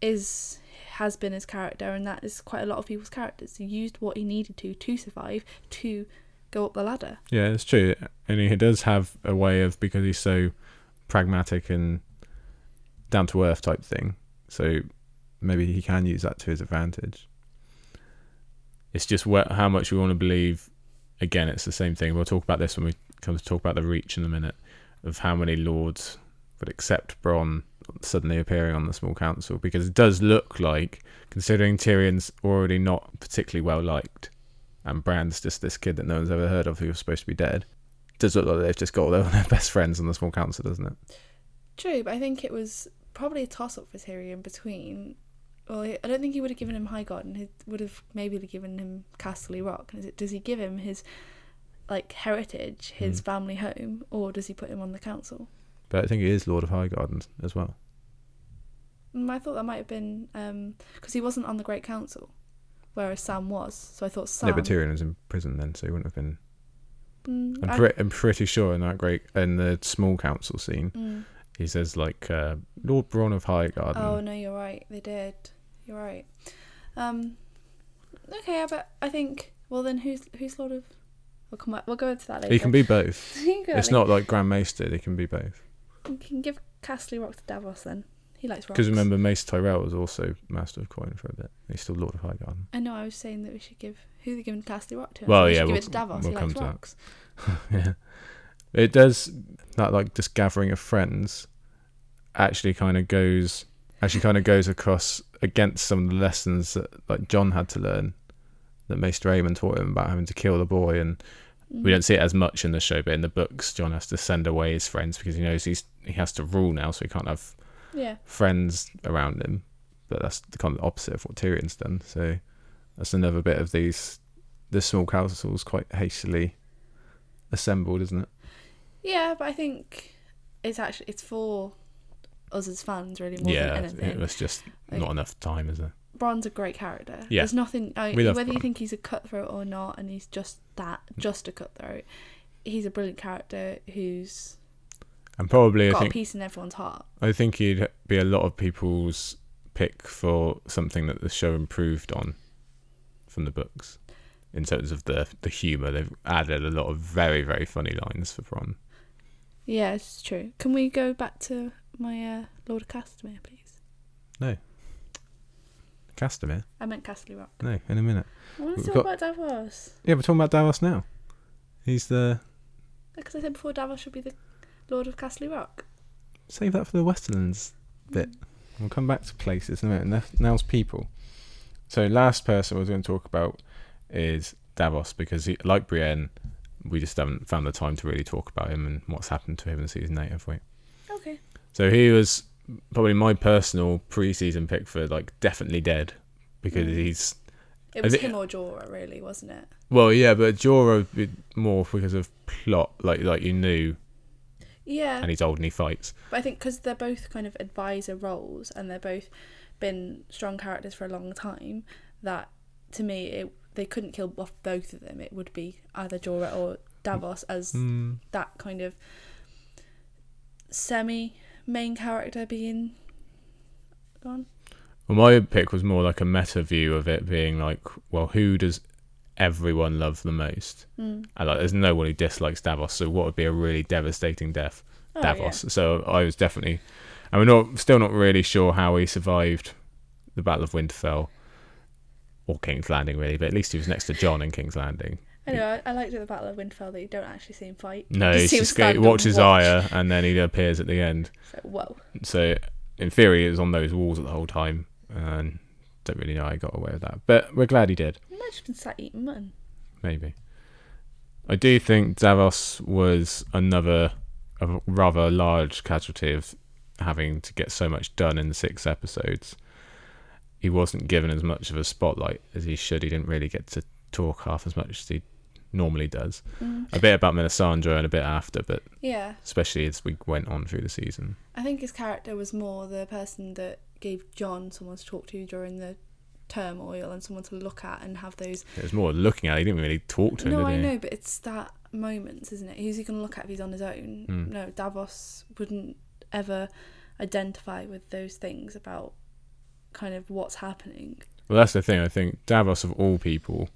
is has been his character, and that is quite a lot of people's characters. He used what he needed to to survive to go up the ladder. Yeah, it's true. And he does have a way of because he's so pragmatic and Down to earth type thing. So maybe he can use that to his advantage. it's just where, how much we want to believe. Again, it's the same thing. We'll talk about this when we come to talk about the reach in a minute of how many lords would accept Bronn suddenly appearing on the small council because it does look like, considering Tyrion's already not particularly well liked, and Bran's just this kid that no one's ever heard of who was supposed to be dead. Does look like they've just got all their, best friends on the small council, doesn't it? True, but I think it was probably a toss up for Tyrion between. Well, I don't think he would have given him High Highgarden. He would have maybe given him Castle Rock. Does he give him his like heritage, his Hmm. family home, or does he put him on the council? But I think he is Lord of Highgarden as well. Mm, I thought that might have been because he wasn't on the Great Council, whereas Sam was. So I thought Sam. No, but Tyrion was in prison then, so he wouldn't have been. Mm, I'm, pre- I'm pretty sure in that great in the small council scene, mm. he says like uh, Lord Bronn of Highgarden. Oh no, you're right. They did. You're right. Um, okay, but I think. Well, then who's who's Lord of? We'll come back. We'll go into that later. he can be both. Can It's not like Grand Maester. They can be both. You can give Castle Rock to Davos then. He likes rocks. Because remember, Mace Tyrell was also Master of Coin for a bit. He's still Lord of Highgarden. I know. I was saying that we should give who they giving Castle Rock to. Well, we yeah, give we'll- it to Davos. we'll he come likes rocks. yeah, it does that like this gathering of friends actually kind of goes actually kind of goes across against some of the lessons that like Jon had to learn that Maester Aemon taught him about having to kill the boy and Mm. we don't see it as much in the show but in the books Jon has to send away his friends because he knows he's he has to rule now so he can't have Yeah. friends around him but that's the kind of opposite of what Tyrion's done so that's another bit of these the small councils quite hastily assembled isn't it Yeah, but I think it's actually it's for us as fans really more yeah, than anything. it was just Like- not enough time, is there? Bronn's a great character. Yeah. There's nothing. I, whether you think he's a cutthroat or not, and he's just that, just a cutthroat. He's a brilliant character who's And probably, I got a piece in everyone's heart. I think he'd be a lot of people's pick for something that the show improved on from the books in terms of the the humor. They've added a lot of very very funny lines for Bronn. Yeah, it's true. Can we go back to my uh, Lord of Castamere, please? Castamere? I meant Castle Rock. No, in a minute. I want to We've talk got- about Davos. Yeah, we're talking about Davos now. He's the Because I said before, Davos should be the Lord of Castle Rock. save that for the Westerlands mm. bit. We'll come back to places in a minute. Now- Now's people. So last person I was going to talk about is Davos because he, like Brienne, we just haven't found the time to really talk about him and what's happened to him in season eight, have we? Okay. So he was probably my personal pre-season pick for like definitely dead because Mm. he's It was him or Jorah, really, wasn't it? well, yeah, but Jorah more because of plot, like like you knew, Yeah. and he's old and he fights. But I think because they're both kind of advisor roles and they're both been strong characters for a long time, that to me, it, they couldn't kill off both of them. It would be either Jorah or Davos as Mm. that kind of semi main character being gone. Well, my pick was more like a meta view of it being like, well, who does everyone love the most? Mm. And like, there's no one who dislikes Davos, so what would be a really devastating death? Oh, Davos. So I was definitely, and we're not still not really sure how he survived the Battle of Winterfell or King's Landing, really. But at least he was next to Jon in King's Landing. I know. I, I liked at the Battle of Winterfell that you don't actually see him fight. No, You he's just go, watches watch. Arya, and then he appears at the end. So, whoa. So in theory, he was on those walls the whole time, and don't really know how he got away with that. But we're glad he did. He might have just been sat eating mutton. maybe. I do think Davos was another a rather large casualty of having to get so much done in the six episodes. He wasn't given as much of a spotlight as he should. He didn't really get to talk half as much as he normally does. Mm. A bit about Melisandre and a bit after, but Yeah. especially as we went on through the season. I think his character was more the person that gave Jon someone to talk to during the turmoil and someone to look at and have those. It was more looking at. He didn't really talk to him. no, I know, but it's that moments, isn't it? Who's he going to look at if he's on his own? Mm. No, Davos wouldn't ever identify with those things about kind of what's happening. Well, that's the thing. I think Davos, of all people,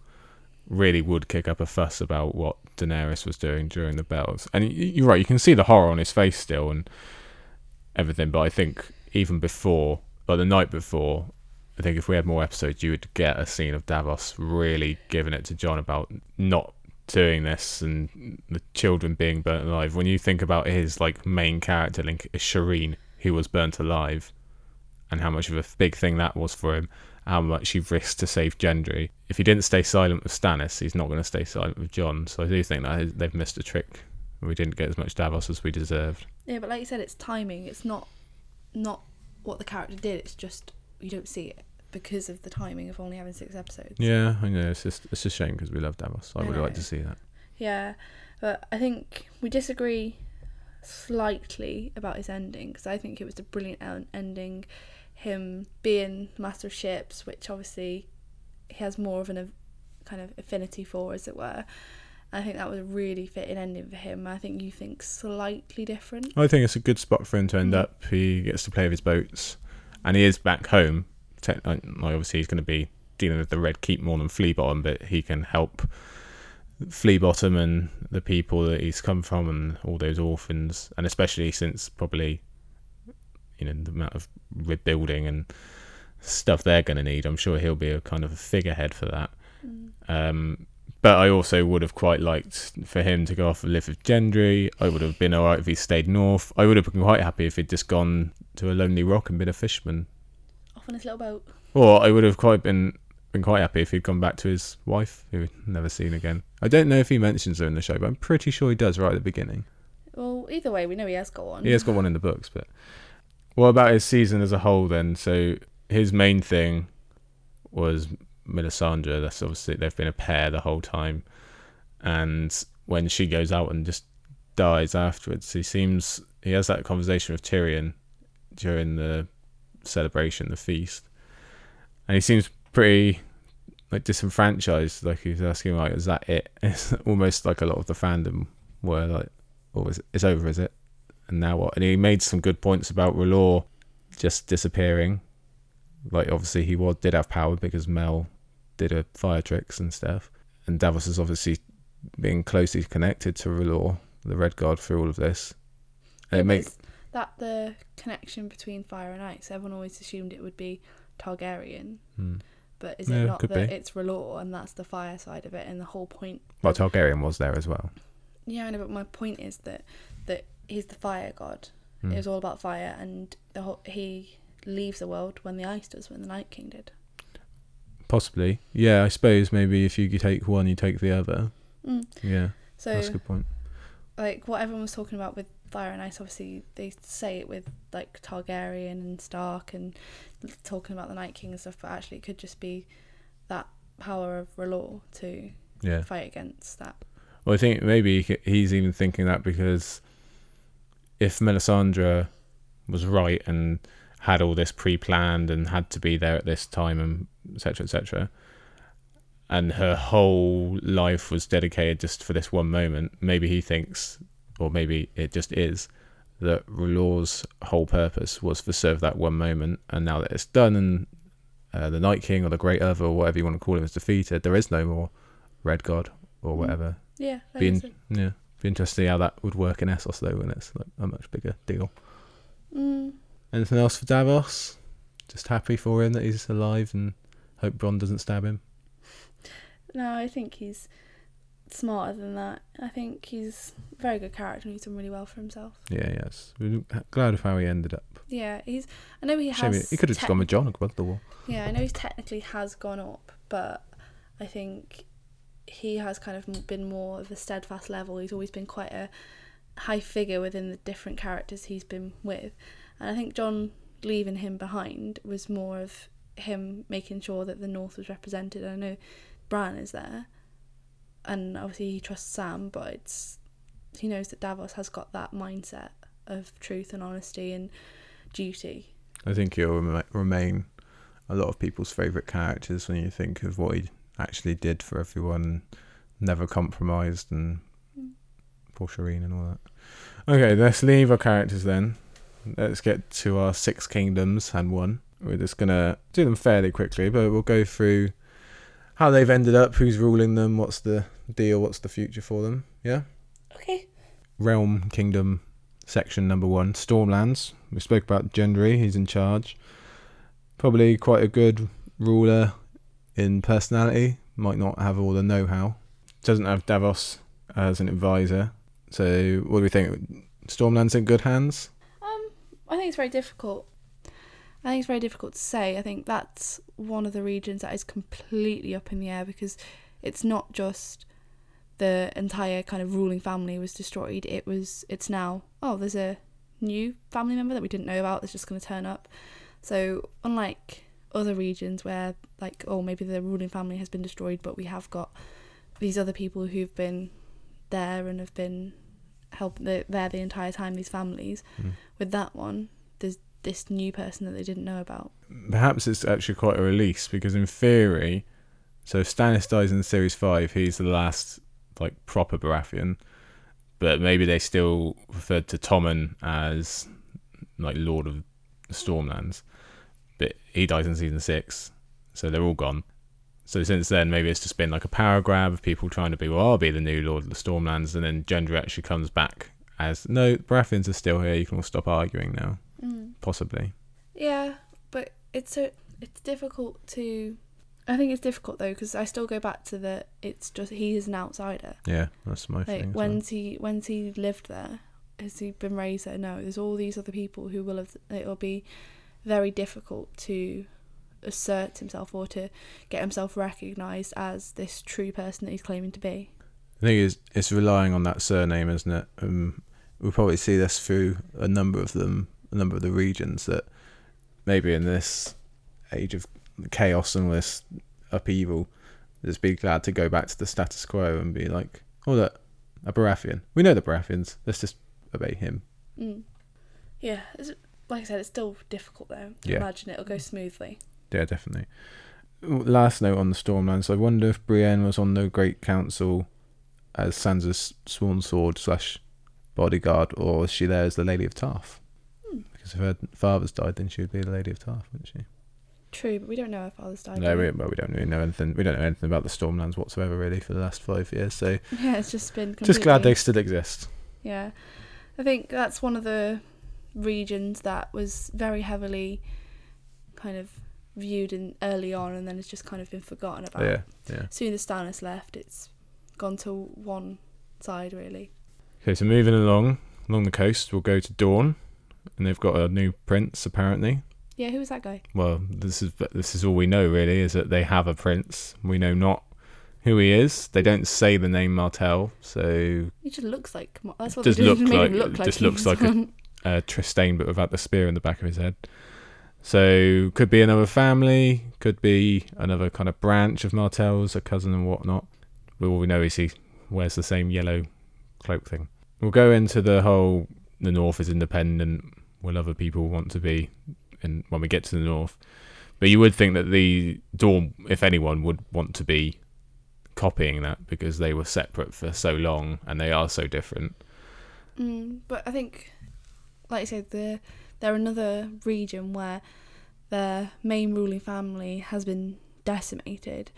really would kick up a fuss about what Daenerys was doing during the bells. And you're right. You can see the horror on his face still and everything. But I think even before, like the night before, I think if we had more episodes, you would get a scene of Davos really giving it to Jon about not doing this and the children being burnt alive. When you think about his like main character link Shireen, who was burnt alive, and how much of a big thing that was for him. How much he risked to save Gendry. If he didn't stay silent with Stannis, he's not going to stay silent with Jon. So I do think that they've missed a trick. We didn't get as much Davos as we deserved. Yeah, but like you said, it's timing. It's not not what the character did. It's just you don't see it because of the timing of only having six episodes. Yeah, I know. It's just it's a shame because we love Davos. I I would like know. to see that. Yeah, but I think we disagree slightly about his ending because I think it was a brilliant ending. Him being master of ships, which obviously he has more of an kind of affinity for, as it were. I think that was a really fitting ending for him. I think you think slightly different. I think it's a good spot for him to end Mhm. up. He gets to play with his boats, and he is back home. Obviously, he's going to be dealing with the Red Keep more than Flea Bottom, but he can help Flea Bottom and the people that he's come from, and all those orphans, and especially since probably you know the amount of rebuilding and stuff they're going to need. I'm sure he'll be a kind of a figurehead for that. Mm. Um, but I also would have quite liked for him to go off and live with Gendry. I would have been alright if he stayed north. I would have been quite happy if he'd just gone to a lonely rock and been a fisherman. Off on his little boat. Or I would have quite been been quite happy if he'd gone back to his wife, who we'd never seen again. I don't know if he mentions her in the show, but I'm pretty sure he does right at the beginning. Well, either way, we know he has got one. He has got one in the books, but what about his season as a whole then? So his main thing was Melisandre. That's obviously they've been a pair the whole time, and when she goes out and just dies afterwards, he seems he has that conversation with Tyrion during the celebration, the feast, and he seems pretty like disenfranchised. Like he's asking, like, "Is that it?" It's almost like a lot of the fandom were like, "Oh, it's over, is it?" And now what? And he made some good points about R'hllor just disappearing. Like obviously he was did have power because Mel did a fire tricks and stuff, and Davos is obviously being closely connected to R'hllor, the Red God, through all of this. And it It makes that the connection between fire and ice. Everyone always assumed it would be Targaryen, hmm. but is Yeah, it not that be. it's R'hllor and that's the fire side of it? And the whole point. well Targaryen was there as well. Yeah, I know, but my point is that that he's the fire god. Hmm. It was all about fire, and the whole, he leaves the world when the ice does, when the Night King did. Possibly, yeah. I suppose maybe if you take one, you take the other. Mm. Yeah, So that's a good point. like what everyone was talking about with fire and ice obviously they say it with like Targaryen and Stark and talking about the Night King and stuff but actually it could just be that power of R'hllor to Yeah. fight against that Well, I think maybe he's even thinking that because if Melisandre was right and had all this pre-planned and had to be there at this time and etc etc and her whole life was dedicated just for this one moment maybe he thinks or maybe it just is that R'hllor's whole purpose was to serve that one moment and now that it's done and uh, the Night King or the Great Other or whatever you want to call him is defeated there is no more Red God or whatever. Yeah Being- yeah, be interested to see how that would work in Essos though, when it's like a much bigger deal. mm, Anything else for Davos? Just happy for him that he's alive and hope Bronn doesn't stab him. no I think he's smarter than that I think he's a very good character and he's done really well for himself Yeah, yes. We're glad of how he ended up. yeah he's I know he Shame has he, he could have just gone with Jon above the wall. Yeah, I know he's technically has gone up, but I think he has kind of been more of a steadfast level. He's always been quite a high figure within the different characters he's been with. And I think Jon leaving him behind was more of him making sure that the North was represented. I know Bran is there, and obviously he trusts Sam, but it's he knows that Davos has got that mindset of truth and honesty and duty. I think he'll remain a lot of people's favourite characters when you think of what he actually did for everyone, never compromised, and Mm. poor Shireen and all that. Okay, let's leave our characters then. Let's get to our six kingdoms and one. We're just gonna do them fairly quickly, but we'll go through how they've ended up, who's ruling them, what's the deal, what's the future for them. Yeah. Okay. Realm Kingdom section number one, Stormlands. We spoke about Gendry, he's in charge. Probably quite a good ruler in personality, might not have all the know how. Doesn't have Davos as an advisor. So, what do we think? Stormlands in good hands? Um, I think it's very difficult. I think it's very difficult to say. I think that's one of the regions that is completely up in the air because it's not just the entire kind of ruling family was destroyed. It was it's now oh there's a new family member that we didn't know about that's just going to turn up. So unlike other regions where like oh maybe the ruling family has been destroyed but we have got these other people who've been there and have been help there the entire time these families. Mm. with that one there's this new person that they didn't know about. Perhaps it's actually quite a release because in theory, so if Stannis dies in series five, he's the last like proper Baratheon, but maybe they still referred to Tommen as like Lord of the Stormlands, he dies in season six, so they're all gone. So since then, maybe it's just been like a power grab of people trying to be, well, I'll be the new Lord of the Stormlands, and then Gendry actually comes back as, no, Baratheons are still here. You can all stop arguing now, mm. possibly. yeah but it's a it's difficult to i think it's difficult though because i still go back to the it's just he is an outsider Yeah, that's my like thing. as well. he when's he lived there has he been raised there no there's all these other people who will have it'll be very difficult to assert himself or to get himself recognized as this true person that he's claiming to be The thing is, it's relying on that surname, isn't it? Um, we'll probably see this through a number of them, a number of the regions that maybe in this age of chaos and this upheaval, just be glad to go back to the status quo and be like, oh, look, a Baratheon. We know the Baratheons. Let's just obey him. mm. yeah it's, like i said it's still difficult though Yeah. imagine it'll go smoothly Yeah, definitely. Last note on the Stormlands. I wonder if Brienne was on the Great Council as Sansa's sworn sword slash bodyguard, or is she there as the Lady of Tarth? Hmm. Because if her father's died, then she would be the Lady of Tarth, wouldn't she? true but we don't know if father's died no, we, well, we don't really know anything. We don't know anything about the Stormlands whatsoever, really, for the last five years. So yeah it's just been just glad they still exist. Yeah, I think that's one of the regions that was very heavily kind of viewed in early on, and then it's just kind of been forgotten about. Yeah, yeah. As soon as Stannis left, it's gone to one side really. Okay, so moving along along the coast, we'll go to Dorne, and they've got a new prince apparently. Yeah, who was that guy? well, this is this is all we know really is that they have a prince. We know not who he is. They don't say the name Martell, so He just looks like that's what Does they look like- look like. just looks like a- uh, Trystane, but without the spear in the back of his head. So could be another family, could be another kind of branch of Martells, a cousin and whatnot. All we know is he wears the same yellow cloak thing. We'll go into the whole the North is independent. Will other people want to be? And when we get to the North, but you would think that the Dorne, if anyone, would want to be copying that because they were separate for so long and they are so different. Mm, but I think, like I said, they're, they're another region where their main ruling family has been decimated,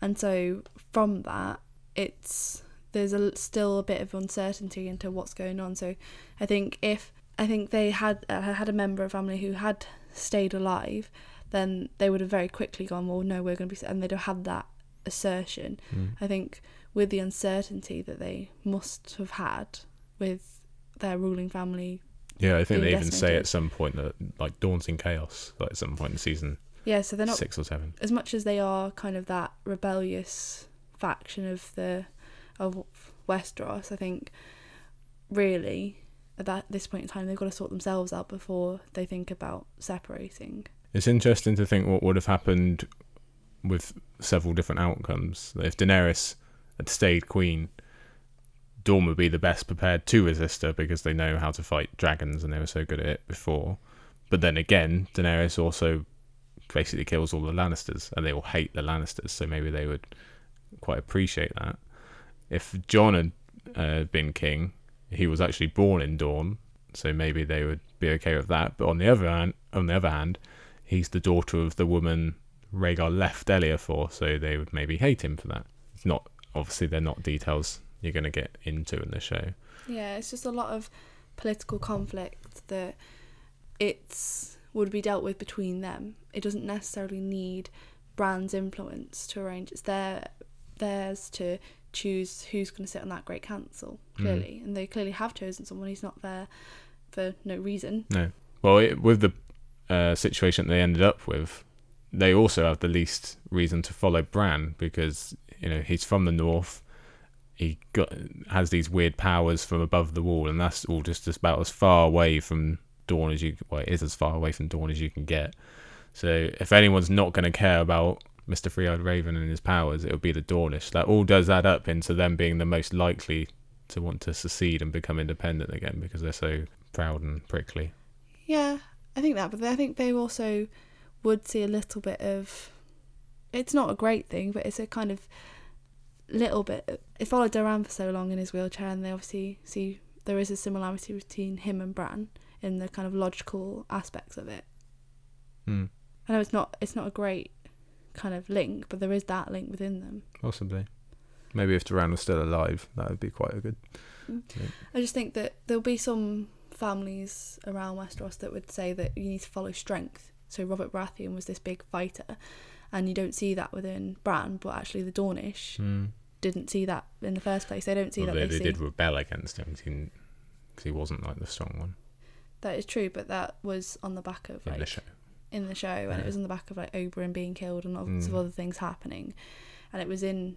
and so from that, it's there's a, still a bit of uncertainty into what's going on. So I think if I think they had uh, had a member of family who had stayed alive, then they would have very quickly gone, well, no, we're going to be, and they'd have had that assertion. I think with the uncertainty that they must have had with their ruling family. Yeah, I think they even say at some point that like Dorne's in chaos, like at some point in season Yeah, so they're not six or seven. as much as they are kind of that rebellious faction of the of Westeros. I think really at that this point in time they've got to sort themselves out before they think about separating. It's interesting to think what would have happened with several different outcomes. If Daenerys had stayed queen, Dorne would be the best prepared to resist her because they know how to fight dragons and they were so good at it before. But then again, Daenerys also basically kills all the Lannisters and they all hate the Lannisters, so maybe they would quite appreciate that. If Jon had uh, been king, he was actually born in Dorne, so maybe they would be okay with that. But on the other hand, on the other hand, he's the daughter of the woman Rhaegar left Elia for, so they would maybe hate him for that. It's not obviously they're not details you're going to get into in the show. Yeah, it's just a lot of political conflict that it's would be dealt with between them. It doesn't necessarily need Bran's influence to arrange. It's their theirs to choose who's going to sit on that great council. Mm. Clearly, and they clearly have chosen someone who's not there for no reason. No, well, it, with the uh, situation they ended up with, they also have the least reason to follow Bran because you know he's from the north. He got has these weird powers from above the wall, and that's all just just about as far away from Dorne as you. Well, it is as far away from Dorne as you can get. So if anyone's not going to care about Mister Three-Eyed Raven and his powers, it would be the Dornish. That all does add up into them being the most likely to want to secede and become independent again because they're so proud and prickly. Yeah, I think that, but I think they also would see a little bit of. It's not a great thing, but it's a kind of little bit. It followed Doran for so long in his wheelchair, and they obviously see there is a similarity between him and Bran in the kind of logical aspects of it. Hmm. I know it's not it's not a great kind of link, but there is that link within them. Possibly. Maybe if Doran was still alive, that would be quite a good. I just think that there'll be some families around Westeros that would say that you need to follow strength. So Robert Baratheon was this big fighter, and you don't see that within Bran, but actually the Dornish Mm. didn't see that in the first place. They don't see Well, that. they, They, they did rebel against him because he wasn't like the strong one that is true, but that was on the back of in the show. in the show, and it was on the back of like Oberyn being killed and lots of Mm. other things happening, and it was in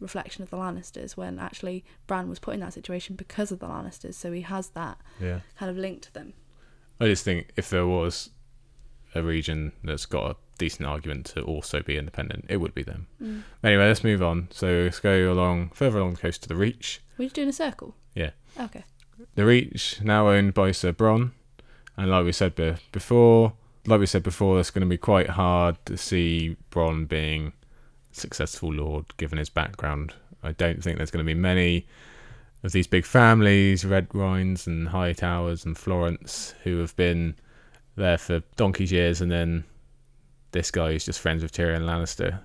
reflection of the Lannisters when actually Bran was put in that situation because of the Lannisters, so he has that Yeah. kind of link to them. I just think if there was a region that's got a decent argument to also be independent, it would be them. Mm. Anyway, let's move on. So let's go along further along the coast to the Reach. Were you doing a circle? Yeah. Okay. The Reach now owned by Sir Bronn, and like we said be- before, like we said before, it's going to be quite hard to see Bronn being successful lord given his background. I don't think there's going to be many of these big families, Redwynes and Hightowers and Florents, who have been there for donkey's years, and then this guy who's just friends with Tyrion Lannister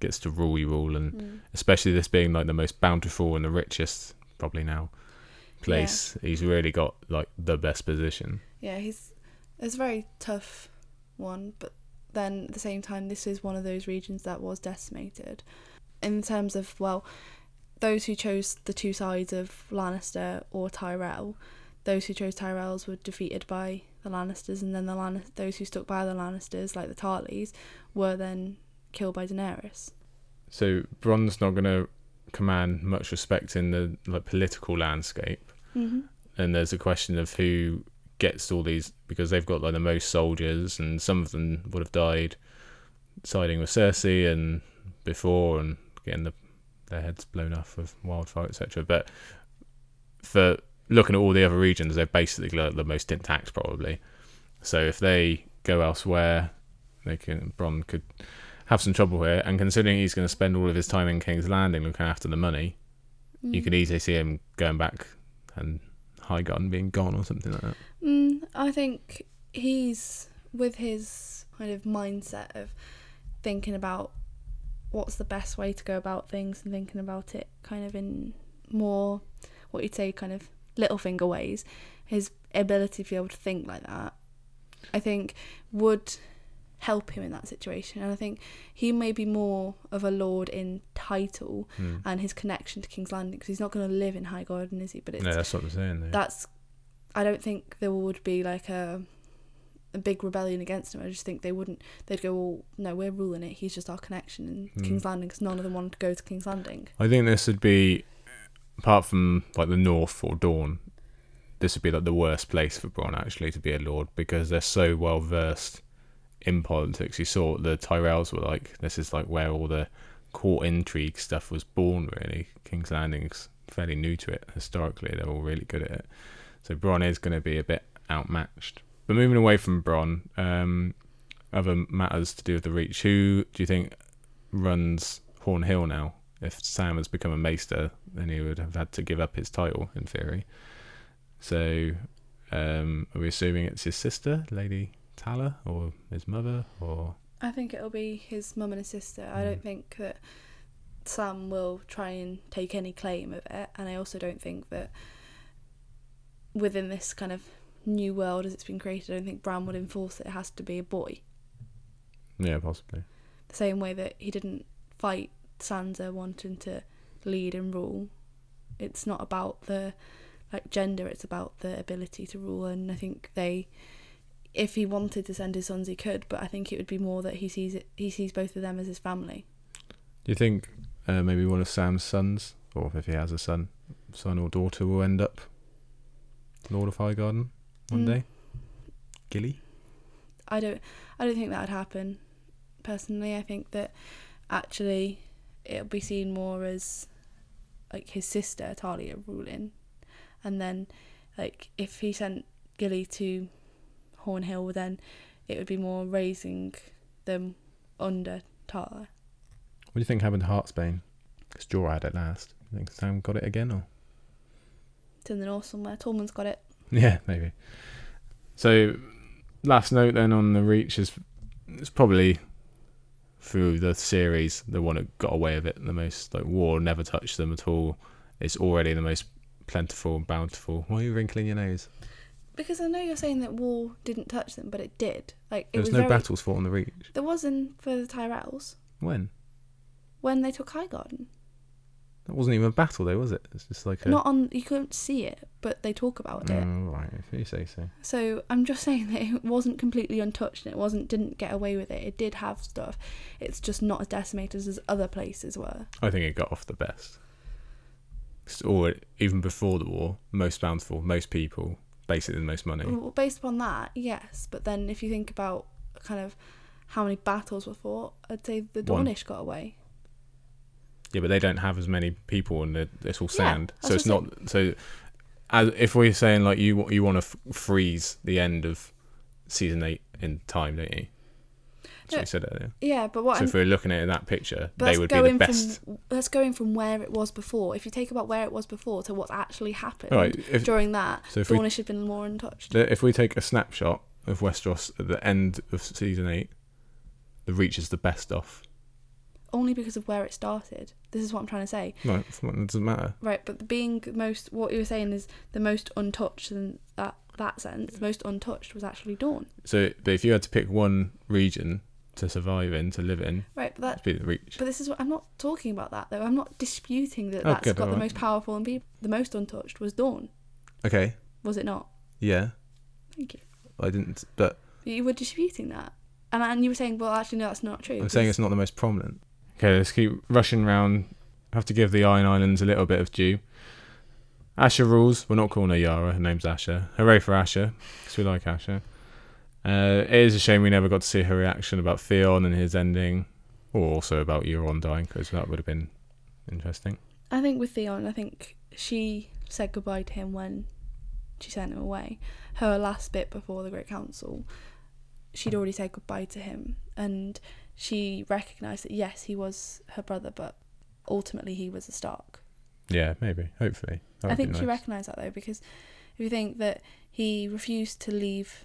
gets to rule you all, and Mm. especially this being like the most bountiful and the richest probably now place he's really got like the best position Yeah, he's it's a very tough one, but then at the same time, this is one of those regions that was decimated. In terms of well, those who chose the two sides of Lannister or Tyrell, those who chose Tyrells were defeated by the Lannisters, and then the Lann- those who stuck by the Lannisters, like the Tarleys, were then killed by Daenerys. so Bronn's not going to command much respect in the like political landscape Mm-hmm. and there's a question of who gets all these because they've got like the most soldiers and some of them would have died siding with Cersei and before and getting the, their heads blown off with wildfire etc but for looking at all the other regions they're basically the most intact probably. So if they go elsewhere they can Bronn could have some trouble here. And considering he's going to spend all of his time in King's Landing looking after the money you could easily see him going back and Highgarden being gone or something like that. Mm, I think he's with his kind of mindset of thinking about what's the best way to go about things and thinking about it kind of in more what you'd say kind of Littlefinger ways. His ability to be able to think like that, I think, would help him in that situation. And I think he may be more of a lord in title Hmm. and his connection to King's Landing because he's not going to live in Highgarden, is he? But it's Yeah, that's what I'm saying. Though. that's I don't think there would be like a a big rebellion against him. I just think they wouldn't. They'd go, "Well, no, we're ruling it. He's just our connection in Hmm. King's Landing because none of them wanted to go to King's Landing." I think this would be, apart from like the North or Dorne, this would be like the worst place for Bronn actually to be a lord because they're so well versed in politics. You saw the Tyrells were like. This is like where all the court intrigue stuff was born. Really, King's Landing's fairly new to it historically. They're all really good at it. So Bronn is going to be a bit outmatched. But moving away from Bronn, um, other matters to do with the Reach. Who do you think runs Horn Hill now? If Sam has become a maester, then he would have had to give up his title in theory. So, um, are we assuming it's his sister, Lady Talla, or his mother, or I think it'll be his mum and his sister. I Mm. don't think that Sam will try and take any claim of it, and I also don't think that within this kind of new world as it's been created, I don't think Bran would enforce that it has to be a boy. yeah, possibly. the same way that he didn't fight Sansa wanting to lead and rule. It's not about the like gender, it's about the ability to rule and I think they if he wanted to send his sons, he could. But I think it would be more that he sees it. He sees both of them as his family. Do you think uh, maybe one of Sam's sons, or if he has a son, son or daughter, will end up Lord of Highgarden one Mm. day? Gilly? I don't. I don't think that would happen. Personally, I think that actually it'll be seen more as like his sister Talia ruling, and then like if he sent Gilly to Horn Hill, then it would be more raising them under Talia. What do you think happened to Heartsbane? Because Jorah had it last. You think Sam got it again, or? It's in the north somewhere. Tormund's got it. Yeah, maybe. So, last note then on the Reach is it's probably through the series the one that got away with it the most. Like war never touched them at all. It's already the most plentiful and bountiful. Why are you wrinkling your nose? Because I know you're saying that war didn't touch them, but it did. Like it There was, was no very, battles fought on the Reach. There wasn't for the Tyrells When? when they took Highgarden. That wasn't even a battle though, was it? It's just like a. Not on. You couldn't see it, but they talk about it. Oh, right, if you say so. So I'm just saying that it wasn't completely untouched and it wasn't didn't get away with it. It did have stuff. It's just not as decimated as other places were. I think it got off the best. All, even before the war, most bountiful, most people, basically the most money. Well, based upon that, yes. But then if you think about kind of how many battles were fought, I'd say the One. Dornish got away. Yeah, but they don't have as many people, and it's all sand. that's so it's not. So, as if we're saying like you you want to f- freeze the end of season eight in time, don't you? That's what No, you said earlier. Yeah, but what So I'm if we're looking at that picture, they would be the best. from that's going from where it was before. If you take about where it was before to what's actually happened right, if during that, so, if we Dornish had been more untouched. if we take a snapshot of Westeros at the end of season eight, the Reach is the best off. Only because of where it started. This is what I'm trying to say. No, it doesn't matter. Right, but being most what you were saying is the most untouched in that that sense. Most untouched was actually Dorne. So, but if you had to pick one region to survive in, to live in, Right, but that be the Reach. but this is what I'm not talking about that though. I'm not disputing that Oh, that's good, got the alright. most powerful and people. The most untouched was Dorne. Okay. Was it not? Yeah. Thank you. I didn't, but You were disputing that, and and you were saying, well, actually, no, that's not true. I'm saying it's not the most prominent. Okay, let's keep rushing round. Have to give the Iron Islands a little bit of due. Asha rules. We're not calling her Yara. Her name's Asha. Hooray for Asha, because we like Asha. Uh, it is a shame we never got to see her reaction about Theon and his ending, or also about Euron dying, because that would have been interesting. I think with Theon, I think she said goodbye to him when she sent him away. Her last bit before the Great Council, she'd already said goodbye to him, and she recognised that yes, he was her brother, but ultimately he was a Stark. Yeah, maybe. Hopefully. That I think she recognised that though, because if you think that he refused to leave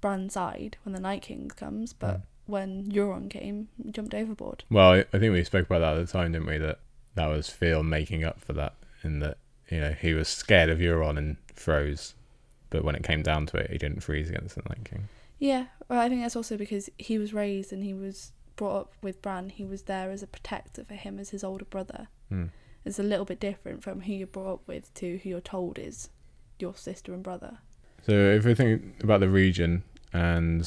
Bran's side when the Night King comes, but Mm. when Euron came, he jumped overboard. Well, I think we spoke about that at the time, didn't we? That that was Theon making up for that, in that you know he was scared of Euron and froze, but when it came down to it, he didn't freeze against the Night King. Yeah, well, I think that's also because he was raised and he was brought up with Bran. He was there as a protector for him as his older brother. Hmm. It's a little bit different from who you're brought up with to who you're told is your sister and brother. So if we think about the region, and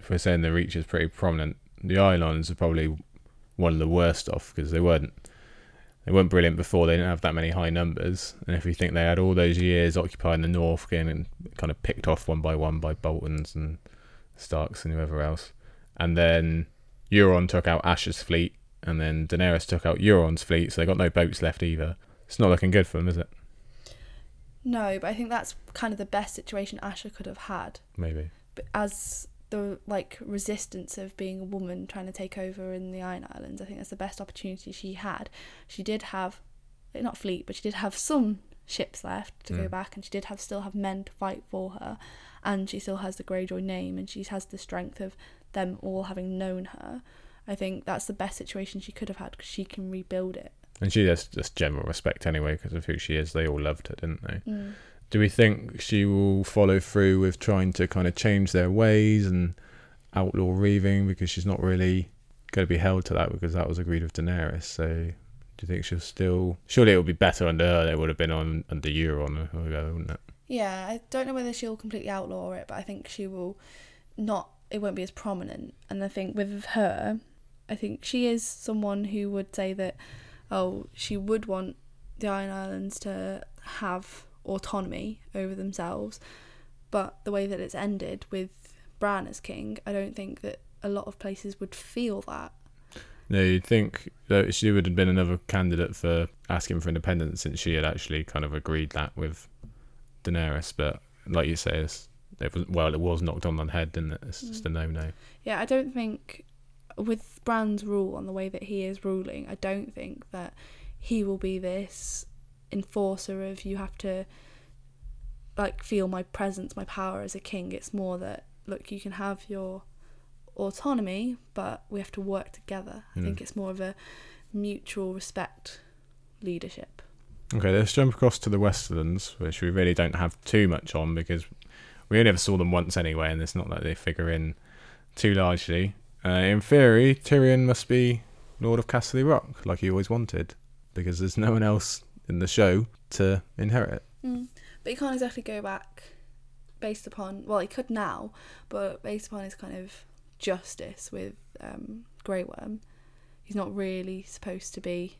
if we're saying the Reach is pretty prominent, the Islands are probably one of the worst off because they weren't they weren't brilliant before. They didn't have that many high numbers, and if we think they had all those years occupying the north, getting kind of picked off one by one by Boltons and Starks and whoever else, and then Euron took out Asha's fleet, and then Daenerys took out Euron's fleet, so they got no boats left either. It's not looking good for them, is it? No, but I think that's kind of the best situation Asha could have had. Maybe. But as the like resistance of being a woman trying to take over in the Iron Islands, I think that's the best opportunity she had. She did have, not fleet, but she did have some ships left to go Mm. back, and she did have still have men to fight for her, and she still has the Greyjoy name, and she has the strength of them all having known her. I think that's the best situation she could have had because she can rebuild it. And she has just general respect anyway because of who she is. They all loved her, didn't they? Mm. Do we think she will follow through with trying to kind of change their ways and outlaw reaving because she's not really going to be held to that because that was agreed with Daenerys? So do you think she'll still? Surely it would be better under her than it would have been on under Euron wouldn't it? Yeah, I don't know whether she'll completely outlaw it, but I think she will not. It won't be as prominent. And I think with her, I think she is someone who would say that, oh, she would want the Iron Islands to have autonomy over themselves, but the way that it's ended with Bran as king, I don't think that a lot of places would feel that. No, you'd think that she would have been another candidate for asking for independence since she had actually kind of agreed that with Daenerys. But like you say, it's, it was well, it was knocked on the head, didn't it? It's just a no-no. Yeah, I don't think with Bran's rule on the way that he is ruling, I don't think that he will be this enforcer of you have to like feel my presence, my power as a king. It's more that look, you can have your autonomy, but we have to work together. I Mm. think it's more of a mutual respect leadership. Okay, let's jump across to the Westerlands, which we really don't have too much on because we only ever saw them once anyway, and it's not like they figure in too largely. Uh, in theory, Tyrion must be Lord of Casterly Rock, like he always wanted, because there's no one else in the show to inherit. Mm. But he can't exactly go back based upon well, he could now, but based upon his kind of justice with um, Grey Worm, he's not really supposed to be.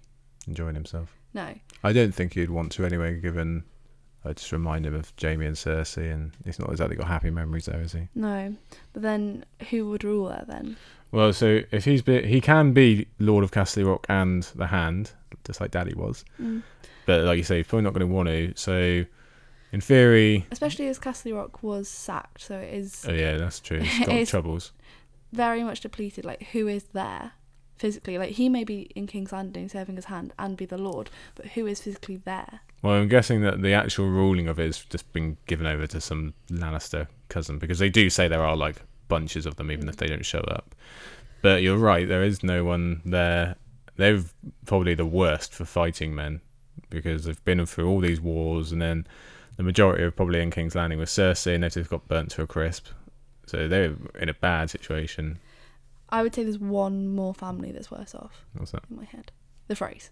Enjoying himself. No, I don't think he'd want to anyway, given I just remind him of Jaime and Cersei, and he's not exactly got happy memories there, is he? no. But then who would rule there then? Well, so if he's be, he can be Lord of Casterly Rock and the Hand, just like Daddy was. Mm. But like you say, he's probably not going to want to. So, in theory, Especially as Casterly Rock was sacked, so it is oh yeah, that's true. He's got It's- troubles. very much depleted. Like who is there physically? Like he may be in King's Landing serving his hand and be the Lord, but who is physically there? Well, I'm guessing that the actual ruling of it has just been given over to some Lannister cousin because they do say there are like bunches of them, even if mm. they don't show up. But you're right, there is no one there. They're probably the worst for fighting men because they've been through all these wars, and then the majority are probably in King's Landing with Cersei, and they've just got burnt to a crisp. So they're in a bad situation. I would say there's one more family that's worse off What's that? in my head. The Freys.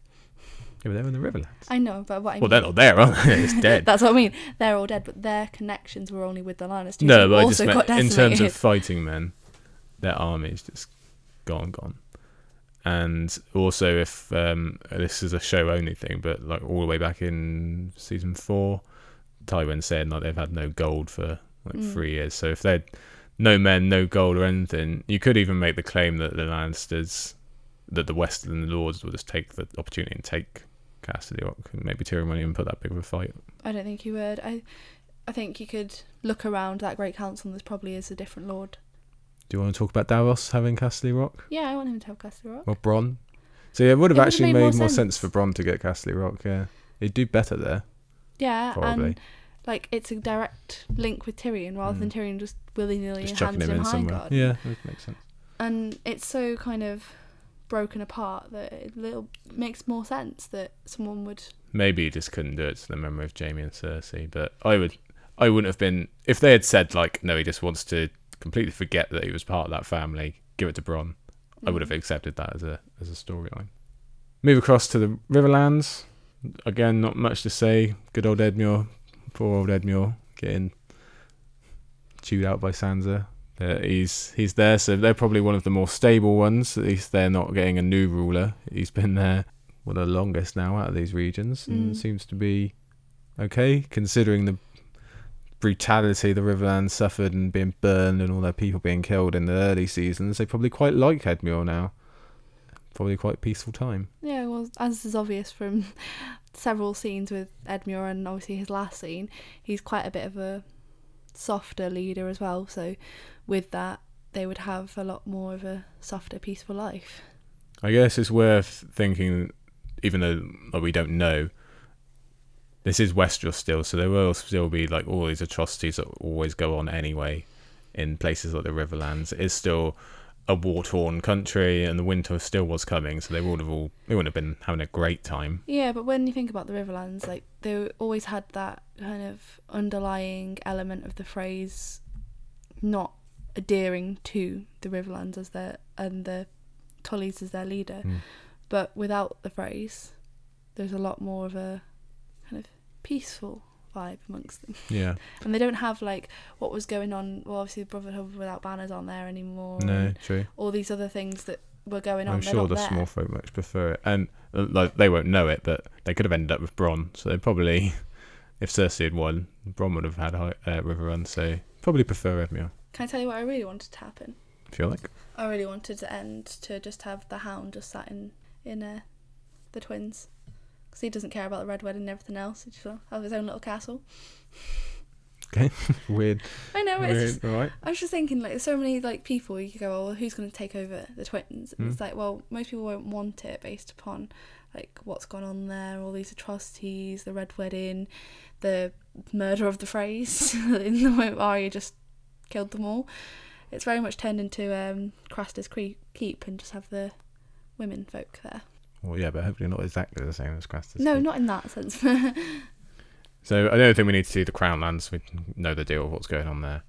Yeah, but they're in the Riverlands. I know, but what I Well, they're not there, are they? It's dead. That's what I mean. They're all dead, but their connections were only with the Lannisters. No, but I just also meant in terms of fighting men, their army's just gone, gone. And also, if um, this is a show only thing, but like all the way back in season four, Tywin said like they've had no gold for like Mm. three years. So if they'd no men, no gold or anything, you could even make the claim that the Lannisters, that the Western lords will just take the opportunity and take Casterly Rock. And maybe Tyrion won't even put that big of a fight. I don't think he would. I, I think you could look around that great council. and There probably is a different lord. Do you want to talk about Davos having Casterly Rock? Yeah, I want him to have Casterly Rock. Or Bronn. So yeah, it would have It would've actually made made, more more sense. sense. for Bronn to get Casterly Rock. Yeah, he'd do better there, Yeah, probably. and like it's a direct link with Tyrion rather than Mm. Tyrion just willy nilly Just hands chucking him him in High somewhere. Garden. Yeah, that makes sense. and it's so kind of broken apart that it little makes more sense that someone would. Maybe he just couldn't do it to the memory of Jaime and Cersei. But I would, I wouldn't have been if they had said like, no, he just wants to completely forget that he was part of that family. Give it to Bronn. I would have Mm. accepted that as a as a storyline. Move across to the Riverlands. Again, not much to say. Good old Edmure, poor old Edmure, getting chewed out by Sansa. Uh, he's he's there, so they're probably one of the more stable ones. At least they're not getting a new ruler. He's been there well the longest now out of these regions, and Mm. seems to be okay considering the brutality the Riverlands suffered and being burned and all their people being killed in the early seasons. They probably quite like Edmure now. Probably quite peaceful time. Yeah, as is obvious from several scenes with Edmure and obviously his last scene, he's quite a bit of a softer leader as well. So, with that, they would have a lot more of a softer, peaceful life. I guess it's worth thinking, even though like, we don't know, this is Westeros still, so there will still be like all these atrocities that always go on anyway in places like the Riverlands. It is still a war torn country, and the winter still was coming, so they would have all they wouldn't have been having a great time. Yeah, but when you think about the Riverlands, like they always had that kind of underlying element of the Freys not adhering to the Riverlands as their and the Tullys as their leader. Mm. But without the Freys, there's a lot more of a kind of peaceful vibe amongst them. Yeah. And they don't have like what was going on. Well, obviously, the Brotherhood without banners aren't there anymore. No, true. All these other things that were going on. I'm sure the there. small folk much prefer it, and uh, like they won't know it, but they could have ended up with Bronn. So they probably, if Cersei had won, Bronn would have had high, uh, Riverrun. So probably prefer Edmure. Can I tell you what I really wanted to happen? If you like. I really wanted to end to just have the Hound just sat in in uh, the twins, because he doesn't care about the Red Wedding and everything else. He just to have his own little castle. Okay, weird. I know it's. Just, Weird. Right. I was just thinking, like, there's so many like people you could go, oh, well, who's going to take over the twins? And Mm. it's like, well, most people won't want it based upon like what's gone on there, all these atrocities, the red wedding, the murder of the Freys in the way Arya just killed them all. It's very much turned into um, Craster's Cre- Keep and just have the women folk there. Well, yeah, but hopefully not exactly the same as Craster's. No, not in that sense. So I don't think we need to see the Crown Lands. We know the deal of what's going on there.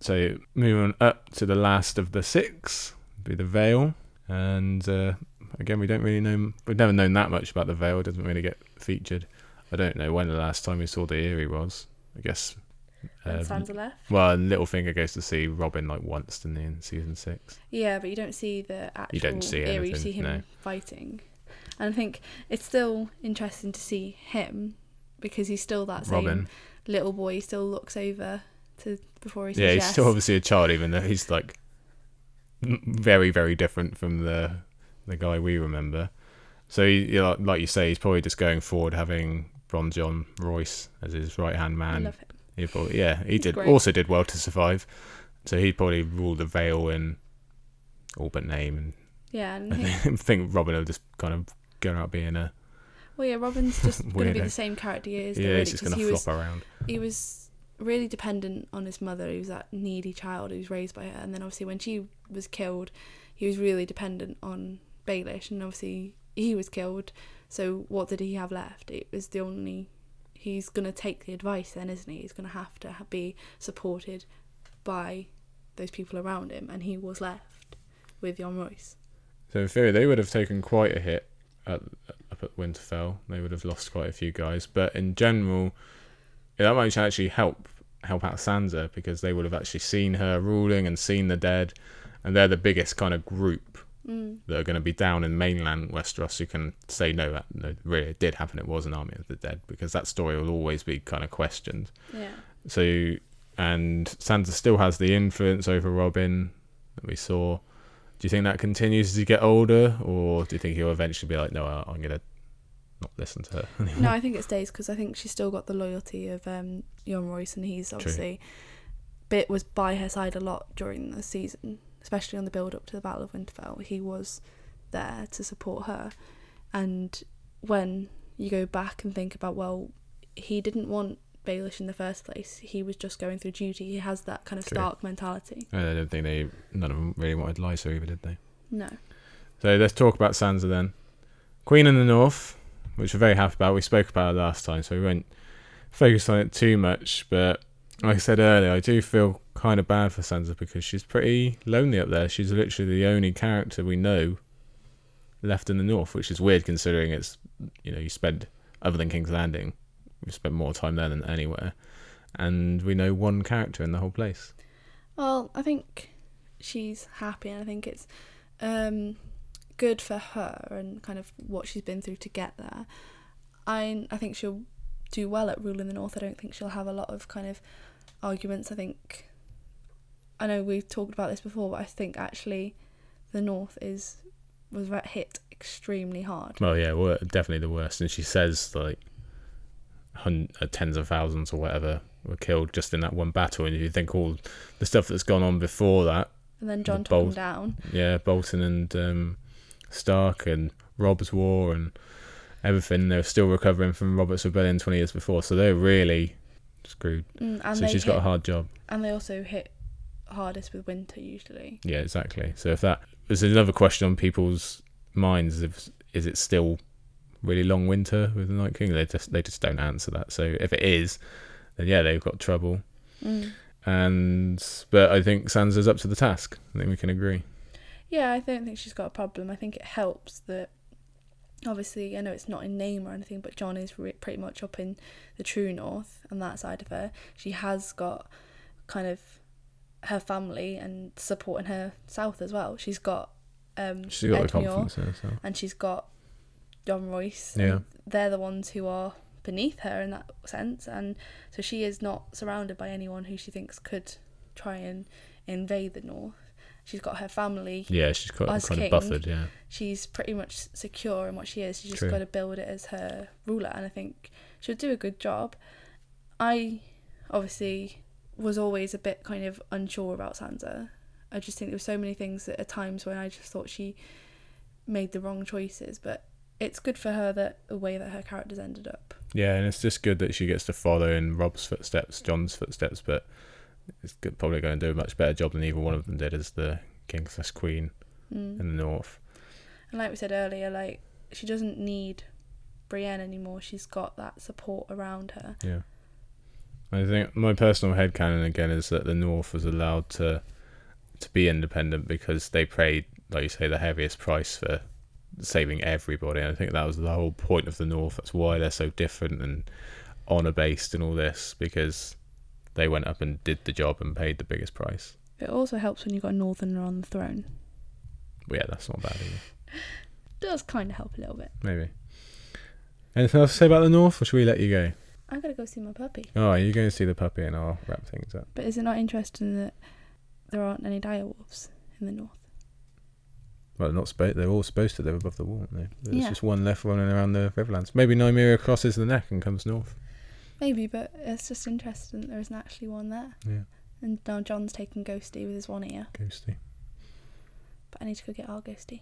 So moving up to the last of the six, be the Vale, and uh, again we don't really know. We've never known that much about the Vale. It doesn't really get featured. I don't know when the last time we saw the Eyrie was. I guess. Um, Sansa left. well, Littlefinger goes to see Robin like once, didn't he, in season six? Yeah, but you don't see the actual You don't see area. You see him no. fighting, and I think it's still interesting to see him because he's still that same Robin. little boy. He still looks over to before he says Yeah, he's yes. still obviously a child, even though he's like very, very different from the the guy we remember. So, he, you know, like you say, he's probably just going forward, having Bron John Royce as his right hand I man. love him. He probably, yeah, he He's did great. also did well to survive. So he probably ruled the Vale in all but name, Yeah, and and he, I think Robin will just kind of go out being a well, yeah, Robin's just going to be the same character he is. yeah, really, he's just going to he flop was around. he was really dependent on his mother. He was that needy child who was raised by her, and then obviously when she was killed, he was really dependent on Baelish, and obviously he was killed. So what did he have left? It was the only. He's gonna take the advice then, isn't he? He's gonna have to be supported by those people around him, and he was left with Jon Royce. So in theory, they would have taken quite a hit at, up at Winterfell. They would have lost quite a few guys, but in general, that might actually help help out Sansa because they would have actually seen her ruling and seen the dead, and they're the biggest kind of group Mm. that are going to be down in mainland Westeros who can say no, that no, really it did happen. It was an army of the dead because that story will always be kind of questioned. Yeah. So, and Sansa still has the influence over Robin that we saw. Do you think that continues as he get older, or do you think he'll eventually be like, no, I- I'm gonna not listen to her? anymore? No, I think it stays because I think she's still got the loyalty of um, Jon Royce, and he's obviously bit was by her side a lot during the season, especially on the build up to the Battle of Winterfell. He was there to support her, and when you go back and think about, well, he didn't want Baelish in the first place. He was just going through duty. He has that kind of True. Stark mentality. Uh, I don't think they, none of them really wanted Lysa either, did they? No. So let's talk about Sansa then. Queen in the North, which we're very happy about. We spoke about it last time, so we won't focus on it too much. But like I said earlier, I do feel kind of bad for Sansa because she's pretty lonely up there. She's literally the only character we know left in the North, which is weird considering it's you know you spend other than King's Landing, we spent more time there than anywhere, and we know one character in the whole place. Well, I think she's happy, and I think it's um, good for her and kind of what she's been through to get there. I I think she'll do well at ruling the north. I don't think she'll have a lot of kind of arguments. I think I know we've talked about this before, but I think actually the north is was hit extremely hard. Well, yeah, definitely the worst. And she says like hun- uh, tens of thousands or whatever were killed just in that one battle. And if you think all the stuff that's gone on before that, And then Jon took him bold- down. yeah, Bolton and um, Stark and Robb's War and everything, they're still recovering from Robert's Rebellion 20 years before. So they're really screwed. Mm, so they she's hit, got a hard job. and they also hit hardest with winter usually. Yeah, exactly. So if that there's another question on people's minds: if is it still really long winter with the Night King? They just they just don't answer that. So if it is, then yeah, they've got trouble. Mm. And but I think Sansa's up to the task. I think we can agree. Yeah, I don't think she's got a problem. I think it helps that obviously I know it's not in name or anything, but Jon is re- pretty much up in the true north and that side of her. She has got kind of her family and supporting her south as well. She's got um She's got the confidence in herself. and she's got John Royce. Yeah. They're the ones who are beneath her in that sense and so she is not surrounded by anyone who she thinks could try and invade the north. She's got her family Yeah, she's quite kind king, of buffered. Yeah, she's pretty much secure in what she is. She's just True. got to build it as her ruler, and I think she'll do a good job. I obviously was always a bit kind of unsure about Sansa. I just think there were so many things that at times when I just thought she made the wrong choices, but it's good for her that the way that her characters ended up. yeah, and it's just good that she gets to follow in Robb's footsteps, Jon's footsteps, but it's good, probably going to do a much better job than either one of them did as the king slash queen Mm. in the north. And like we said earlier, like she doesn't need Brienne anymore. She's got that support around her. Yeah. I think my personal headcanon again is that the North was allowed to to be independent because they paid, like you say, the heaviest price for saving everybody. And I think that was the whole point of the North. That's why they're so different and honor based and all this because they went up and did the job and paid the biggest price. It also helps when you've got a northerner on the throne. But yeah, that's not bad either. Does kind of help a little bit. Maybe. Anything else to say about the North, or should we let you go? I gotta go see my puppy. Oh, you're going to see the puppy, and I'll wrap things up. But is it not interesting that there aren't any direwolves in the north? Well, they're not supposed. They're all supposed to live above the wall, aren't they? There's Yeah. just one left running around the Riverlands. Maybe Nymeria crosses the neck and comes north. Maybe, but it's just interesting that there isn't actually one there. Yeah, And now Jon's taking Ghosty with his one ear. ghosty. But I need to go get our Ghosty.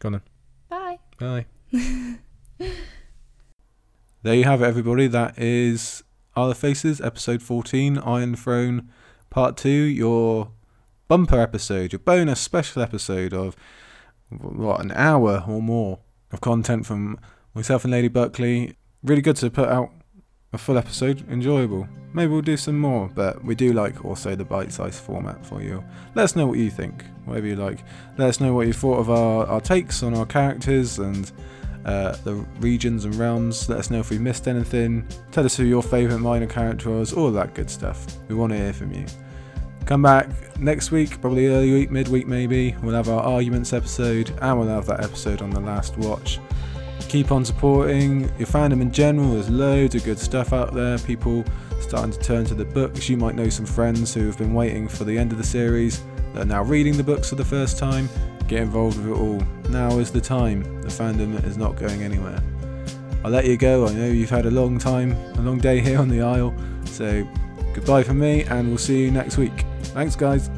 Go on then. Bye. Bye. There you have it, everybody. That is of Faces, episode 14, Iron Throne, part 2, your bumper episode, your bonus special episode of, what, an hour or more of content from myself and Lady Buckley. Really good to put out a full episode, enjoyable. Maybe we'll do some more, but we do like also the bite sized format for you. Let us know what you think, whatever you like. Let us know what you thought of our, our takes on our characters and uh, the regions and realms. Let us know if we missed anything. Tell us who your favourite minor character was, all that good stuff. We want to hear from you. Come back next week, probably early week, midweek maybe. We'll have our arguments episode and we'll have that episode on the last watch. Keep on supporting your fandom in general. There's loads of good stuff out there. People starting to turn to the books. You might know some friends who have been waiting for the end of the series that are now reading the books for the first time. Get involved with it all. Now is the time. The fandom is not going anywhere. I'll let you go. I know you've had a long time, a long day here on the Isle. So goodbye from me, and we'll see you next week. Thanks, guys.